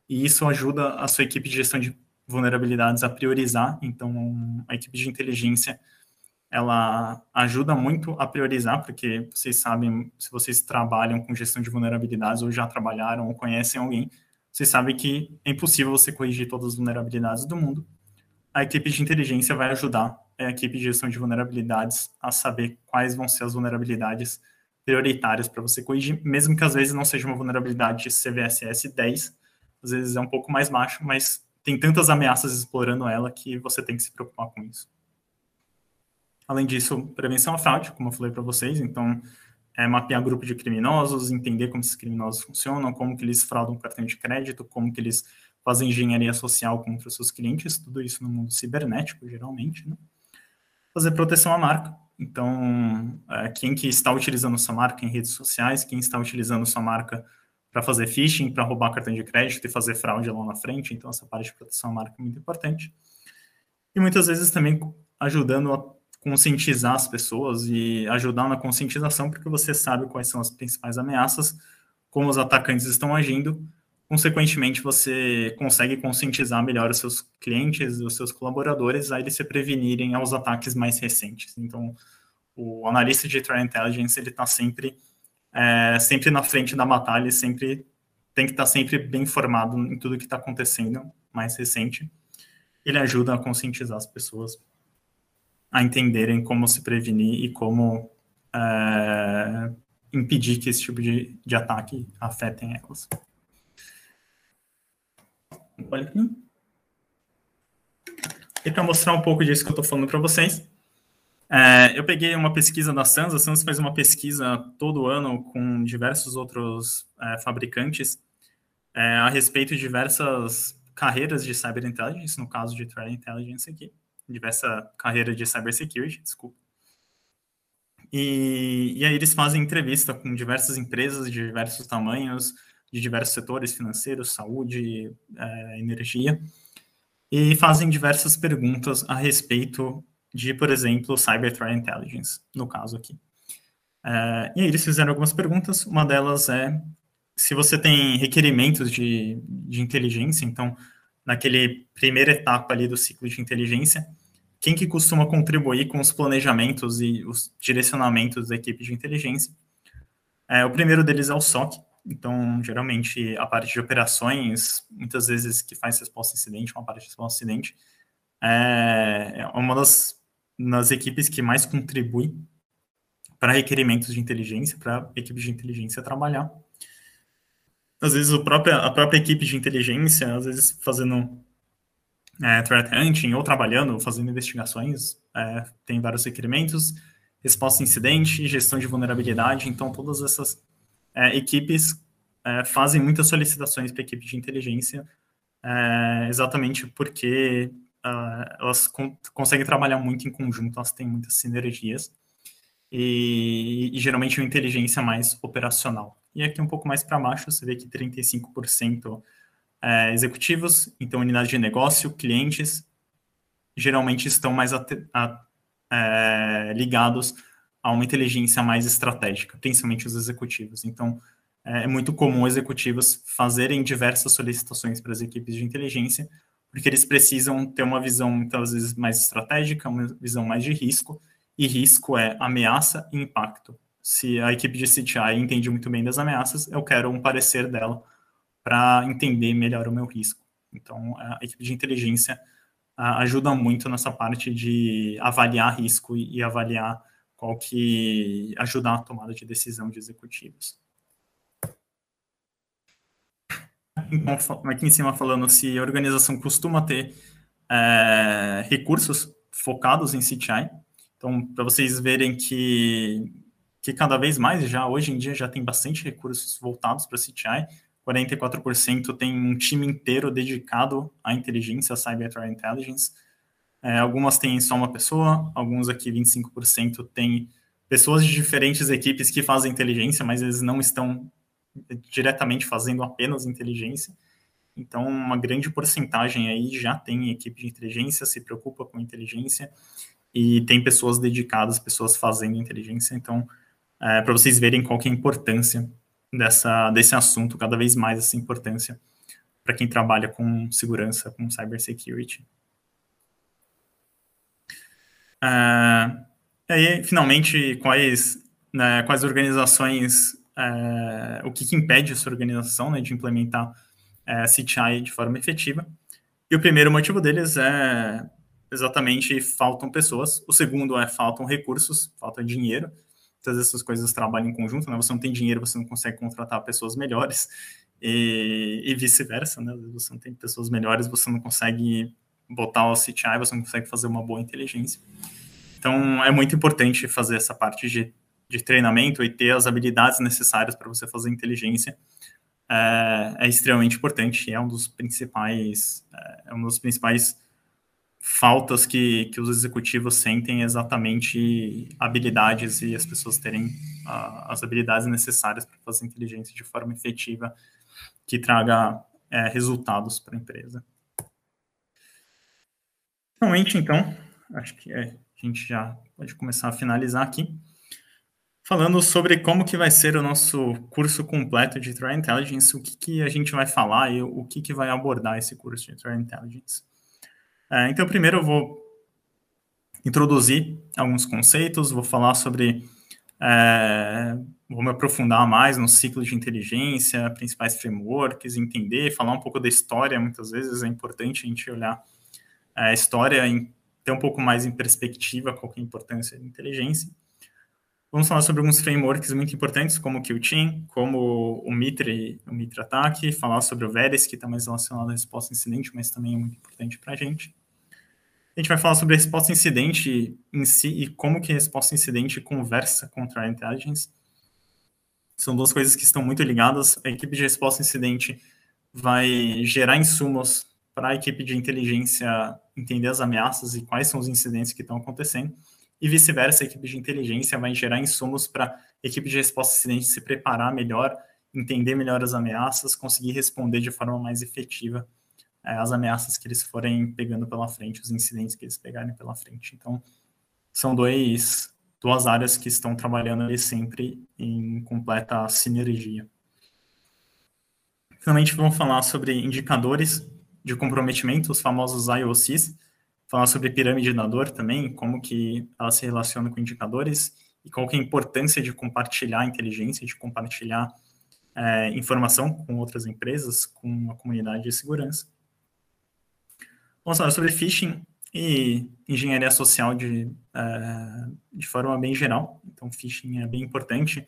e isso ajuda a sua equipe de gestão de vulnerabilidades a priorizar. Então, a equipe de inteligência ela ajuda muito a priorizar, porque vocês sabem, se vocês trabalham com gestão de vulnerabilidades ou já trabalharam ou conhecem alguém, vocês sabem que é impossível você corrigir todas as vulnerabilidades do mundo. A equipe de inteligência vai ajudar a equipe de gestão de vulnerabilidades a saber quais vão ser as vulnerabilidades prioritárias para você corrigir, mesmo que às vezes não seja uma vulnerabilidade de CVSS 10, às vezes é um pouco mais baixo, mas tem tantas ameaças explorando ela que você tem que se preocupar com isso. Além disso, prevenção à fraude, como eu falei para vocês, então é mapear grupo de criminosos, entender como esses criminosos funcionam, como que eles fraudam cartão de crédito, como que eles fazem engenharia social contra os seus clientes, tudo isso no mundo cibernético, geralmente, né? Fazer proteção à marca, então, é, quem que está utilizando sua marca em redes sociais, quem está utilizando sua marca para fazer phishing, para roubar cartão de crédito e fazer fraude lá na frente, então essa parte de proteção à marca é muito importante. E muitas vezes também ajudando a conscientizar as pessoas e ajudar na conscientização, porque você sabe quais são as principais ameaças, como os atacantes estão agindo, consequentemente você consegue conscientizar melhor os seus clientes, os seus colaboradores, a eles se prevenirem aos ataques mais recentes. Então, o analista de threat intelligence ele está sempre é, sempre na frente da batalha, e sempre tem que estar tá sempre bem informado em tudo que está acontecendo mais recente. Ele ajuda a conscientizar as pessoas a entenderem como se prevenir e como é, impedir que esse tipo de, de ataque afetem elas. Olha aqui. E para mostrar um pouco disso que eu estou falando para vocês, é, eu peguei uma pesquisa da Sans, a Sans faz uma pesquisa todo ano com diversos outros é, fabricantes é, a respeito de diversas carreiras de Cyber Intelligence, no caso de Threat Intelligence aqui diversa carreira de cybersecurity, desculpa. E, e aí eles fazem entrevista com diversas empresas de diversos tamanhos, de diversos setores, financeiros, saúde, é, energia, e fazem diversas perguntas a respeito de, por exemplo, Cyber Threat Intelligence, no caso aqui. É, e aí eles fizeram algumas perguntas, uma delas é se você tem requerimentos de, de inteligência, então, naquele primeira etapa ali do ciclo de inteligência, quem que costuma contribuir com os planejamentos e os direcionamentos da equipe de inteligência. É, o primeiro deles é o SOC, então, geralmente, a parte de operações, muitas vezes que faz resposta incidente, uma parte de resposta incidente, é, é uma das, das equipes que mais contribui para requerimentos de inteligência, para a equipe de inteligência trabalhar. Às vezes, o próprio, a própria equipe de inteligência, às vezes fazendo é, threat hunting ou trabalhando, fazendo investigações, é, tem vários requerimentos, resposta a incidente, gestão de vulnerabilidade, então todas essas é, equipes é, fazem muitas solicitações para equipe de inteligência, é, exatamente porque uh, elas con conseguem trabalhar muito em conjunto, elas têm muitas sinergias, e, e geralmente uma inteligência mais operacional. E aqui um pouco mais para baixo, você vê que 35% é, executivos, então unidade de negócio, clientes, geralmente estão mais a, é, ligados a uma inteligência mais estratégica, principalmente os executivos. Então, é, é muito comum executivos fazerem diversas solicitações para as equipes de inteligência, porque eles precisam ter uma visão muitas vezes mais estratégica, uma visão mais de risco, e risco é ameaça e impacto. Se a equipe de CTI entende muito bem das ameaças, eu quero um parecer dela para entender melhor o meu risco. Então, a equipe de inteligência ajuda muito nessa parte de avaliar risco e, avaliar qual que ajuda a tomada de decisão de executivos. Aqui em cima falando se a organização costuma ter é, recursos focados em CTI. Então, para vocês verem que, que cada vez mais, já hoje em dia, já tem bastante recursos voltados para CTI, 44% tem um time inteiro dedicado à inteligência, à Cyber Intelligence. É, algumas têm só uma pessoa, alguns aqui, 25%, têm pessoas de diferentes equipes que fazem inteligência, mas eles não estão diretamente fazendo apenas inteligência. Então, uma grande porcentagem aí já tem equipe de inteligência, se preocupa com inteligência e tem pessoas dedicadas, pessoas fazendo inteligência. Então, é, para vocês verem qual é a importância dessa, desse assunto, cada vez mais essa importância para quem trabalha com segurança, com cybersecurity. Uh, e aí, finalmente, quais, né, quais organizações, uh, o que, que, impede essa organização né, de implementar uh, CTI de forma efetiva? E o primeiro motivo deles é exatamente faltam pessoas. O segundo é faltam recursos, falta dinheiro. Todas essas coisas trabalham em conjunto, né? Você não tem dinheiro, você não consegue contratar pessoas melhores e, e vice-versa, né? Você não tem pessoas melhores, você não consegue botar o CTI, você não consegue fazer uma boa inteligência. Então, é muito importante fazer essa parte de, de treinamento e ter as habilidades necessárias para você fazer inteligência. É, é, extremamente importante, é um dos principais, é, é um dos principais faltas que, que os executivos sentem exatamente habilidades e as pessoas terem as habilidades necessárias para fazer inteligência de forma efetiva que traga é, resultados para a empresa. Finalmente, então, acho que é, a gente já pode começar a finalizar aqui, falando sobre como que vai ser o nosso curso completo de Threat Intelligence, o que, que a gente vai falar e o que, que vai abordar esse curso de Threat Intelligence. É, então, primeiro eu vou introduzir alguns conceitos, vou falar sobre, é, vou me aprofundar mais no ciclo de inteligência, principais frameworks, entender, falar um pouco da história, muitas vezes é importante a gente olhar a história em ter um pouco mais em perspectiva qual é a importância da inteligência. Vamos falar sobre alguns frameworks muito importantes, como o QTIM, como o Mitre, o Mitre Ataque, falar sobre o Veris, que está mais relacionado à resposta incidente, mas também é muito importante para a gente. A gente vai falar sobre a resposta incidente em si e como que a resposta incidente conversa com a intelligence. São duas coisas que estão muito ligadas. A equipe de resposta incidente vai gerar insumos para a equipe de inteligência entender as ameaças e quais são os incidentes que estão acontecendo, e vice-versa, a equipe de inteligência vai gerar insumos para a equipe de resposta a incidentes se preparar melhor, entender melhor as ameaças, conseguir responder de forma mais efetiva é, as ameaças que eles forem pegando pela frente, os incidentes que eles pegarem pela frente. Então, são dois, duas áreas que estão trabalhando ali sempre em completa sinergia. Finalmente, vamos falar sobre indicadores de comprometimento, os famosos IOCs, falar sobre pirâmide da dor também, como que ela se relaciona com indicadores e qual que é a importância de compartilhar inteligência, de compartilhar é, informação com outras empresas, com a comunidade de segurança. Vamos falar sobre phishing e engenharia social de, é, de forma bem geral. Então, phishing é bem importante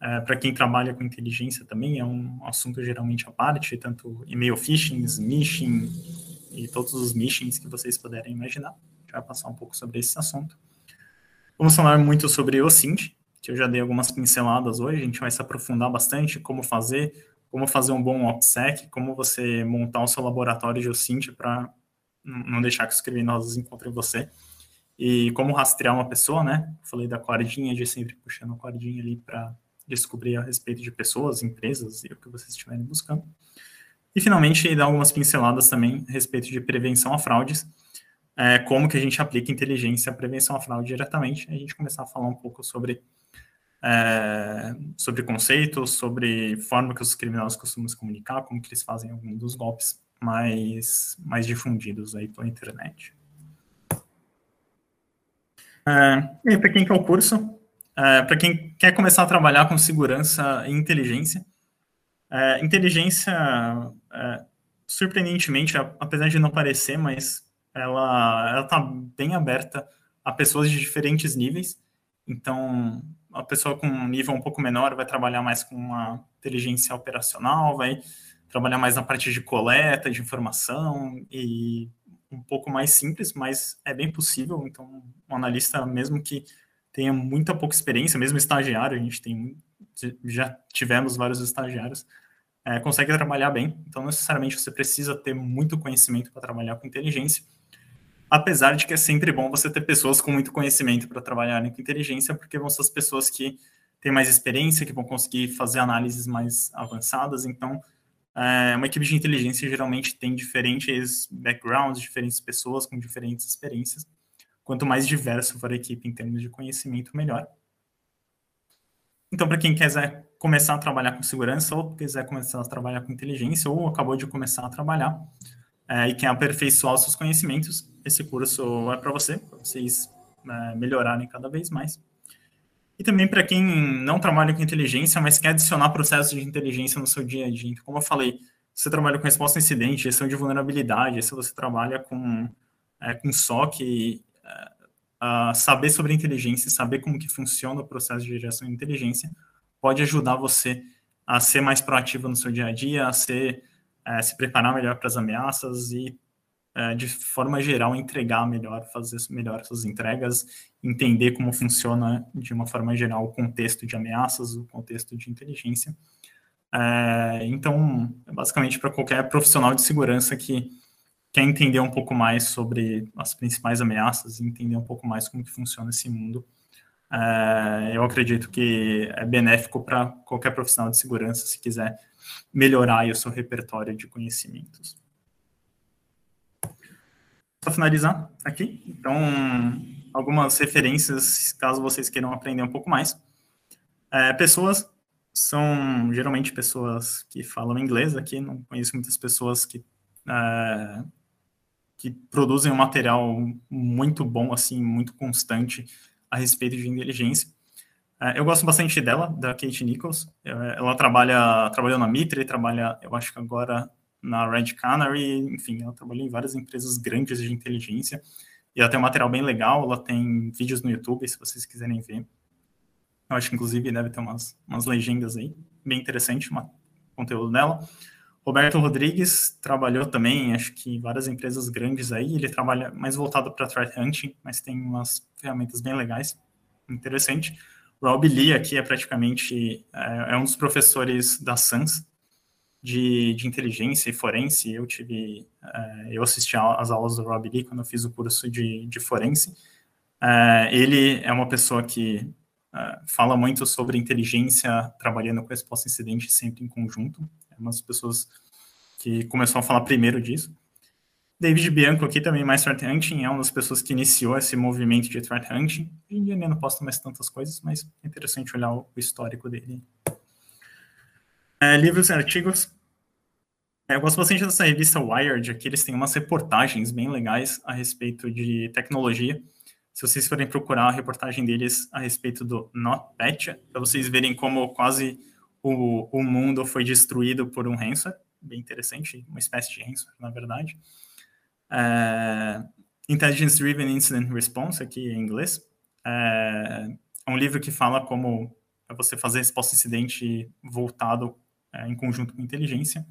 é, para quem trabalha com inteligência também, é um assunto geralmente à parte, tanto e-mail phishing, smishing e todos os mishings que vocês puderem imaginar. A gente vai passar um pouco sobre esse assunto. Vamos falar muito sobre o que eu já dei algumas pinceladas hoje, a gente vai se aprofundar bastante como fazer, como fazer um bom OPSEC, como você montar o seu laboratório de OSINT para não deixar que os criminosos encontrem você, e como rastrear uma pessoa, né? Falei da cordinha, de sempre puxando a cordinha ali para descobrir a respeito de pessoas, empresas e o que vocês estiverem buscando. E, finalmente, dar algumas pinceladas também a respeito de prevenção a fraudes, é, como que a gente aplica inteligência à prevenção à fraude diretamente, a gente começar a falar um pouco sobre, é, sobre conceitos, sobre forma que os criminosos costumam se comunicar, como que eles fazem alguns dos golpes mais, mais difundidos aí pela internet. É, e para quem quer o curso, é, para quem quer começar a trabalhar com segurança e inteligência, é, inteligência, é, surpreendentemente, apesar de não parecer, mas ela está bem aberta a pessoas de diferentes níveis. Então, a pessoa com um nível um pouco menor vai trabalhar mais com uma inteligência operacional, vai trabalhar mais na parte de coleta de informação e um pouco mais simples, mas é bem possível. Então, um analista, mesmo que tenha muita pouca experiência, mesmo estagiário, a gente tem já tivemos vários estagiários, é, consegue trabalhar bem. Então, necessariamente você precisa ter muito conhecimento para trabalhar com inteligência. Apesar de que é sempre bom você ter pessoas com muito conhecimento para trabalharem com inteligência, porque vão ser as pessoas que têm mais experiência, que vão conseguir fazer análises mais avançadas. Então, é, uma equipe de inteligência geralmente tem diferentes backgrounds, diferentes pessoas com diferentes experiências. Quanto mais diverso for a equipe em termos de conhecimento, melhor. Então, para quem quiser começar a trabalhar com segurança, ou quiser começar a trabalhar com inteligência, ou acabou de começar a trabalhar, é, e quer aperfeiçoar os seus conhecimentos, esse curso é para você, para vocês é, melhorarem cada vez mais. E também para quem não trabalha com inteligência, mas quer adicionar processos de inteligência no seu dia a dia. Então, como eu falei, se você trabalha com resposta a incidente, gestão de vulnerabilidade, se você trabalha com é, com SOC, é, saber sobre inteligência, saber como que funciona o processo de geração de inteligência, pode ajudar você a ser mais proativo no seu dia a dia, a ser, é, se preparar melhor para as ameaças e, é, de forma geral, entregar melhor, fazer melhor suas entregas, entender como funciona, de uma forma geral, o contexto de ameaças, o contexto de inteligência. É, então, basicamente, para qualquer profissional de segurança que quer entender um pouco mais sobre as principais ameaças e entender um pouco mais como que funciona esse mundo, é, eu acredito que é benéfico para qualquer profissional de segurança se quiser melhorar o seu repertório de conhecimentos. Para finalizar aqui, então, algumas referências, caso vocês queiram aprender um pouco mais. É, pessoas são geralmente pessoas que falam inglês aqui, não conheço muitas pessoas que, é, que produzem um material muito bom, assim, muito constante a respeito de inteligência. É, eu gosto bastante dela, da Kate Nichols. É, ela trabalha, trabalhou na Mitre, trabalha, eu acho que agora na Red Canary, enfim, ela trabalhou em várias empresas grandes de inteligência. E ela tem um material bem legal, ela tem vídeos no YouTube, se vocês quiserem ver. Eu acho que, inclusive, deve ter umas, umas legendas aí. Bem interessante o conteúdo dela. Roberto Rodrigues trabalhou também, acho que várias empresas grandes aí. Ele trabalha mais voltado para threat hunting, mas tem umas ferramentas bem legais. Interessante. Rob Lee aqui é praticamente é, é um dos professores da SANS de, de inteligência e forense. Eu tive, é, eu assisti às aulas do Rob Lee quando eu fiz o curso de, de forense. É, ele é uma pessoa que uh, fala muito sobre inteligência trabalhando com resposta incidente sempre em conjunto. É uma das pessoas que começou a falar primeiro disso. David Bianco aqui também, mais threat hunting, é uma das pessoas que iniciou esse movimento de threat hunting. Hoje em dia não posta mais tantas coisas, mas é interessante olhar o, histórico dele. É, livros e artigos. É, eu gosto bastante dessa revista Wired, aqui eles têm umas reportagens bem legais a respeito de tecnologia se vocês forem procurar a reportagem deles a respeito do NotPetya, para vocês verem como quase o, o mundo foi destruído por um ransomware, bem interessante, uma espécie de ransomware, na verdade. É, Intelligence Driven Incident Response, aqui em inglês, é, é um livro que fala como você fazer resposta incidente voltado é, em conjunto com inteligência.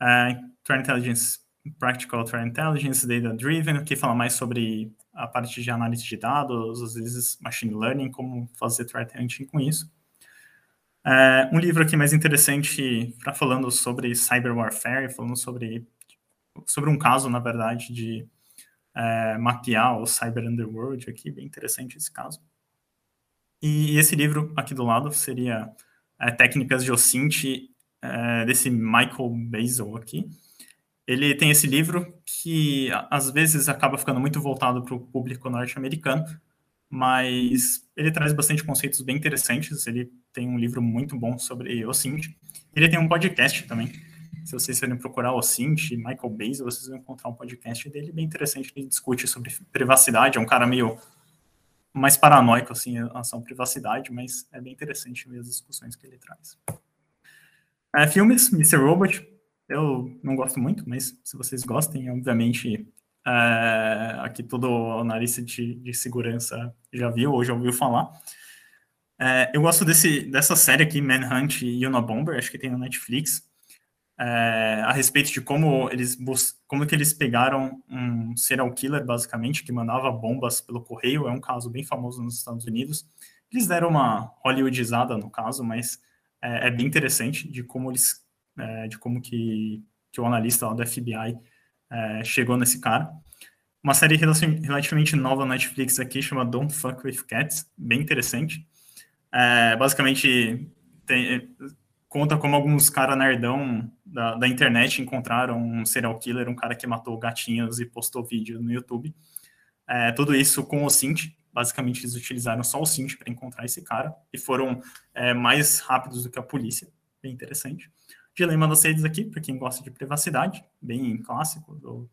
É, Threat Intelligence, Practical Threat Intelligence, Data Driven, que fala mais sobre a parte de análise de dados, às vezes machine learning, como fazer threat hunting com isso. É, um livro aqui mais interessante para falando sobre cyber warfare, falando sobre, sobre um caso, na verdade, de é, mapear o cyber underworld aqui, bem interessante esse caso. E, e esse livro aqui do lado seria é, Técnicas de OSINT, é, desse Michael Basil aqui, ele tem esse livro que às vezes acaba ficando muito voltado para o público norte-americano, mas ele traz bastante conceitos bem interessantes. Ele tem um livro muito bom sobre o Cint. Ele tem um podcast também. Se vocês forem procurar o Cint, Michael Bays, vocês vão encontrar um podcast dele bem interessante. Ele discute sobre privacidade. É um cara meio mais paranoico assim, em relação à privacidade, mas é bem interessante ver as discussões que ele traz. É, filmes, Mr. Robot, eu não gosto muito, mas se vocês gostem, obviamente, é, aqui todo analista de, de segurança já viu ou já ouviu falar. É, eu gosto desse, dessa série aqui, Manhunt e Unabomber, acho que tem na Netflix, é, a respeito de como eles como que eles pegaram um serial killer, basicamente, que mandava bombas pelo correio, é um caso bem famoso nos Estados Unidos. Eles deram uma hollywoodizada no caso, mas é, é bem interessante de como eles é, de como que, que o analista lá do FBI é, chegou nesse cara. Uma série relativamente nova na Netflix aqui, chama Don't Fuck With Cats, bem interessante. É, basicamente, tem, conta como alguns caras nerdão da, da, internet encontraram um serial killer, um cara que matou gatinhos e postou vídeo no YouTube. É, tudo isso com o Cint. Basicamente, eles utilizaram só o Cint para encontrar esse cara e foram é, mais rápidos do que a polícia. Bem interessante. Dilema das Redes aqui, para quem gosta de privacidade, bem clássico do,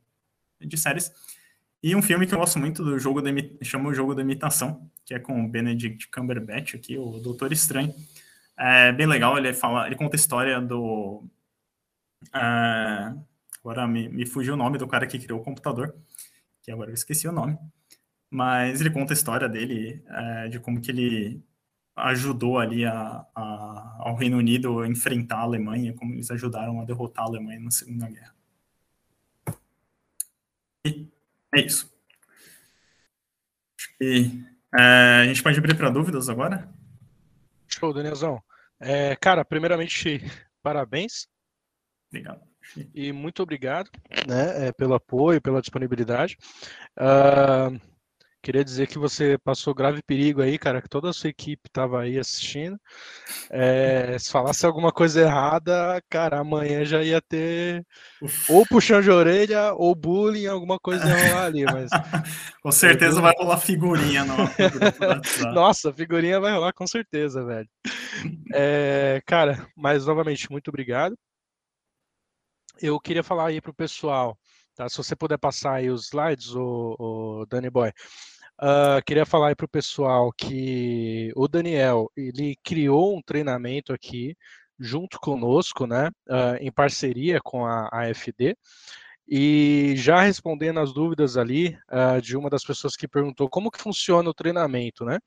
de séries. E um filme que eu gosto muito do jogo da chama o jogo da imitação, que é com o Benedict Cumberbatch aqui, o Doutor Estranho. É bem legal, ele fala, ele conta a história do é, agora me, me fugiu o nome do cara que criou o computador, que agora eu esqueci o nome, mas ele conta a história dele, é, de como que ele ajudou ali a, a, ao Reino Unido a enfrentar a Alemanha, como eles ajudaram a derrotar a Alemanha na Segunda Guerra. E é isso. E, é, a gente pode abrir para dúvidas agora? Show, Danielzão. É, cara, primeiramente, (laughs) parabéns. Obrigado. E muito obrigado né, é, pelo apoio, pela disponibilidade. Uh, Queria dizer que você passou grave perigo aí, cara, que toda a sua equipe estava aí assistindo. É, se falasse alguma coisa errada, cara, amanhã já ia ter ou puxão de orelha ou bullying, alguma coisa ia rolar ali. Mas... (laughs) com certeza vai rolar figurinha no (laughs) Nossa, figurinha vai rolar com certeza, velho. É, cara, mas novamente, muito obrigado. Eu queria falar aí para o pessoal, tá? Se você puder passar aí os slides, o, o Danny Boy. Uh, queria falar aí para o pessoal que o Daniel ele criou um treinamento aqui junto conosco, né, uh, em parceria com a AFD. E já respondendo as dúvidas ali uh, de uma das pessoas que perguntou como que funciona o treinamento, né?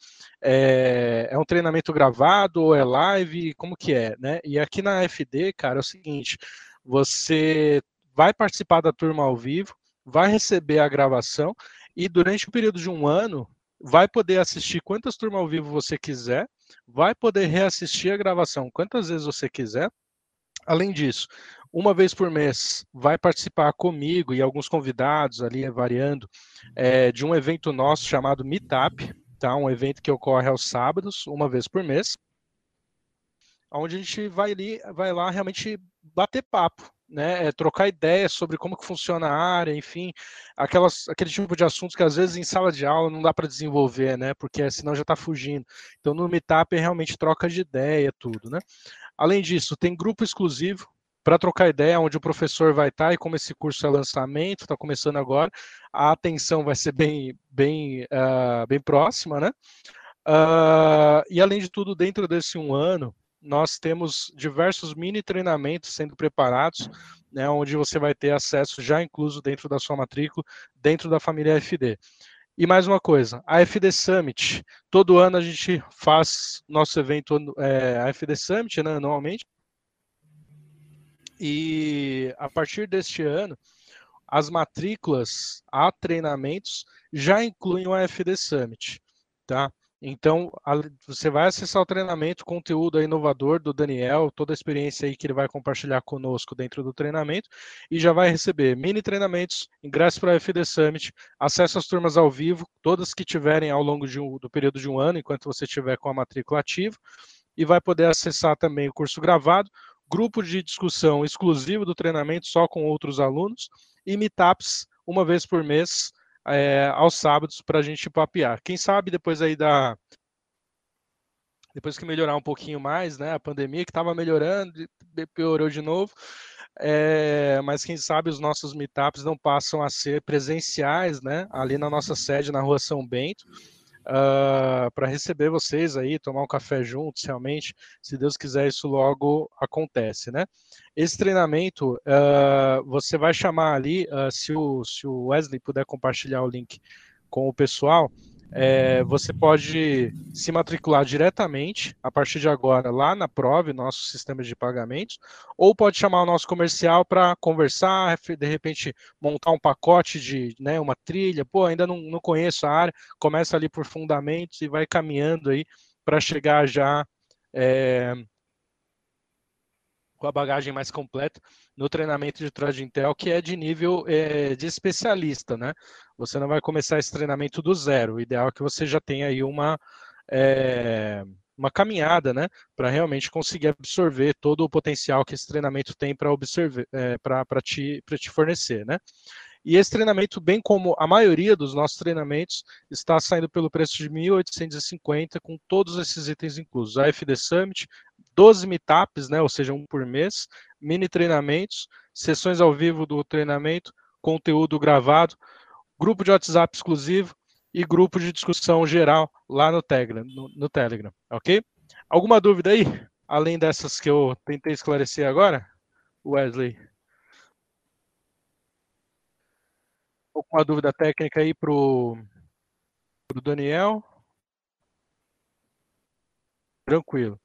É, é, um treinamento gravado ou é live? Como que é, né? E aqui na AFD, cara, é o seguinte: você vai participar da turma ao vivo, vai receber a gravação e durante o período de um ano, vai poder assistir quantas turmas ao vivo você quiser, vai poder reassistir a gravação quantas vezes você quiser. Além disso, uma vez por mês vai participar comigo e alguns convidados ali variando é, de um evento nosso chamado Meetup, tá? Um evento que ocorre aos sábados, uma vez por mês, onde a gente vai, ali, vai lá realmente bater papo, né, é, trocar ideias sobre como que funciona a área, enfim, aquelas, aquele tipo de assuntos que às vezes em sala de aula não dá para desenvolver, né, porque senão já está fugindo. Então no Meetup é realmente troca de ideia, tudo, né. Além disso, tem grupo exclusivo para trocar ideia, onde o professor vai estar, tá, e como esse curso é lançamento, está começando agora, a atenção vai ser bem, bem, uh, bem próxima, né? Uh, e além de tudo, dentro desse um ano, nós temos diversos mini treinamentos sendo preparados, né, onde você vai ter acesso já incluso dentro da sua matrícula, dentro da família FD. E mais uma coisa, a FD Summit, todo ano a gente faz nosso evento, é, a FD Summit, né, anualmente, e a partir deste ano, as matrículas a treinamentos já incluem o AFD Summit, tá? Então, você vai acessar o treinamento, conteúdo inovador do Daniel, toda a experiência aí que ele vai compartilhar conosco dentro do treinamento, e já vai receber mini treinamentos, ingresso para a FD Summit, acesso às turmas ao vivo, todas que tiverem ao longo um, do período de um ano, enquanto você estiver com a matrícula ativa, e vai poder acessar também o curso gravado, grupo de discussão exclusivo do treinamento só com outros alunos, e meetups uma vez por mês, é, aos sábados para a gente papear. Quem sabe depois aí da depois que melhorar um pouquinho mais, né, a pandemia que estava melhorando, piorou de novo, é, mas quem sabe os nossos meetups não passam a ser presenciais, né, ali na nossa sede na Rua São Bento, uh, ah, para receber vocês aí, tomar um café juntos, realmente, se Deus quiser, isso logo acontece, né? Esse treinamento, uh, você vai chamar ali, uh, se, o, se o Wesley puder compartilhar o link com o pessoal, é, você pode se matricular diretamente a partir de agora lá na Prove, nosso sistema de pagamentos, ou pode chamar o nosso comercial para conversar, de repente montar um pacote de né, uma trilha. Pô, ainda não, não conheço a área, começa ali por fundamentos e vai caminhando aí para chegar já é, com a bagagem mais completa no treinamento de Trade Intel, que é de nível é, de especialista, né? Você não vai começar esse treinamento do zero. O ideal é que você já tenha aí uma, é, uma caminhada, né? Para realmente conseguir absorver todo o potencial que esse treinamento tem para é, para te, te fornecer, né? E esse treinamento, bem como a maioria dos nossos treinamentos, está saindo pelo preço de 1.850, com todos esses itens inclusos. A FD Summit, 12 meetups, né, ou seja, um por mês, mini treinamentos, sessões ao vivo do treinamento, conteúdo gravado, grupo de WhatsApp exclusivo e grupo de discussão geral lá no Telegram, no, no Telegram, ok? Alguma dúvida aí? Além dessas que eu tentei esclarecer agora, Wesley? alguma dúvida técnica aí pro, pro Daniel? Tranquilo.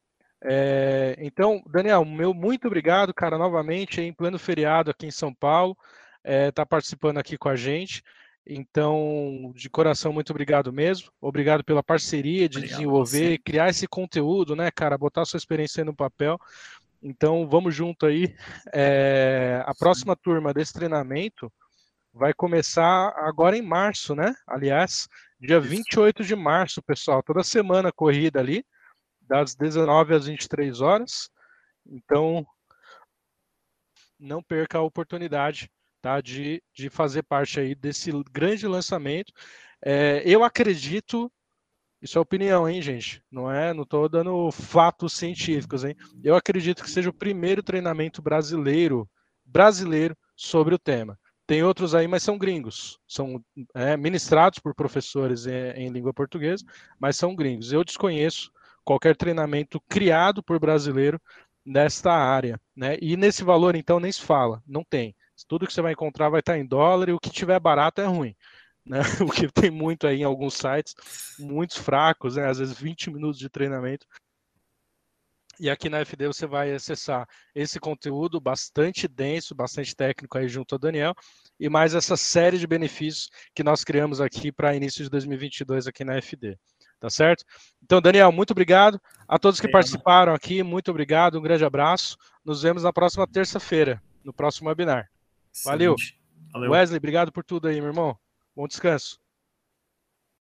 É, então, Daniel, meu muito obrigado, cara, novamente em pleno feriado aqui em São Paulo, é, tá participando aqui com a gente. Então, de coração, muito obrigado mesmo. Obrigado pela parceria de obrigado desenvolver, criar esse conteúdo, né, cara? Botar sua experiência aí no papel. Então, vamos junto aí. É, a próxima turma desse treinamento vai começar agora em março, né? Aliás, dia 28 de março, pessoal. Toda semana corrida ali das 19 às 23 horas. Então, não perca a oportunidade tá, de, de fazer parte aí desse grande lançamento. É, eu acredito, isso é opinião, hein, gente? Não é, não estou dando fatos científicos, hein? Eu acredito que seja o primeiro treinamento brasileiro, brasileiro sobre o tema. Tem outros aí, mas são gringos. São é, ministrados por professores em, em língua portuguesa, mas são gringos. Eu desconheço qualquer treinamento criado por brasileiro nesta área, né? E nesse valor então nem se fala, não tem. Tudo que você vai encontrar vai estar em dólar e o que tiver barato é ruim. Né? (laughs) O que tem muito aí em alguns sites, muitos fracos, né? às vezes 20 minutos de treinamento. E aqui na FD você vai acessar esse conteúdo bastante denso, bastante técnico aí junto ao Daniel, e mais essa série de benefícios que nós criamos aqui para início de 2022 aqui na FD. Tá certo? Então, Daniel, muito obrigado. A todos que participaram aqui, muito obrigado. Um grande abraço. Nos vemos na próxima terça-feira, no próximo webinar. Valeu. Valeu. Wesley, obrigado por tudo aí, meu irmão. Bom descanso.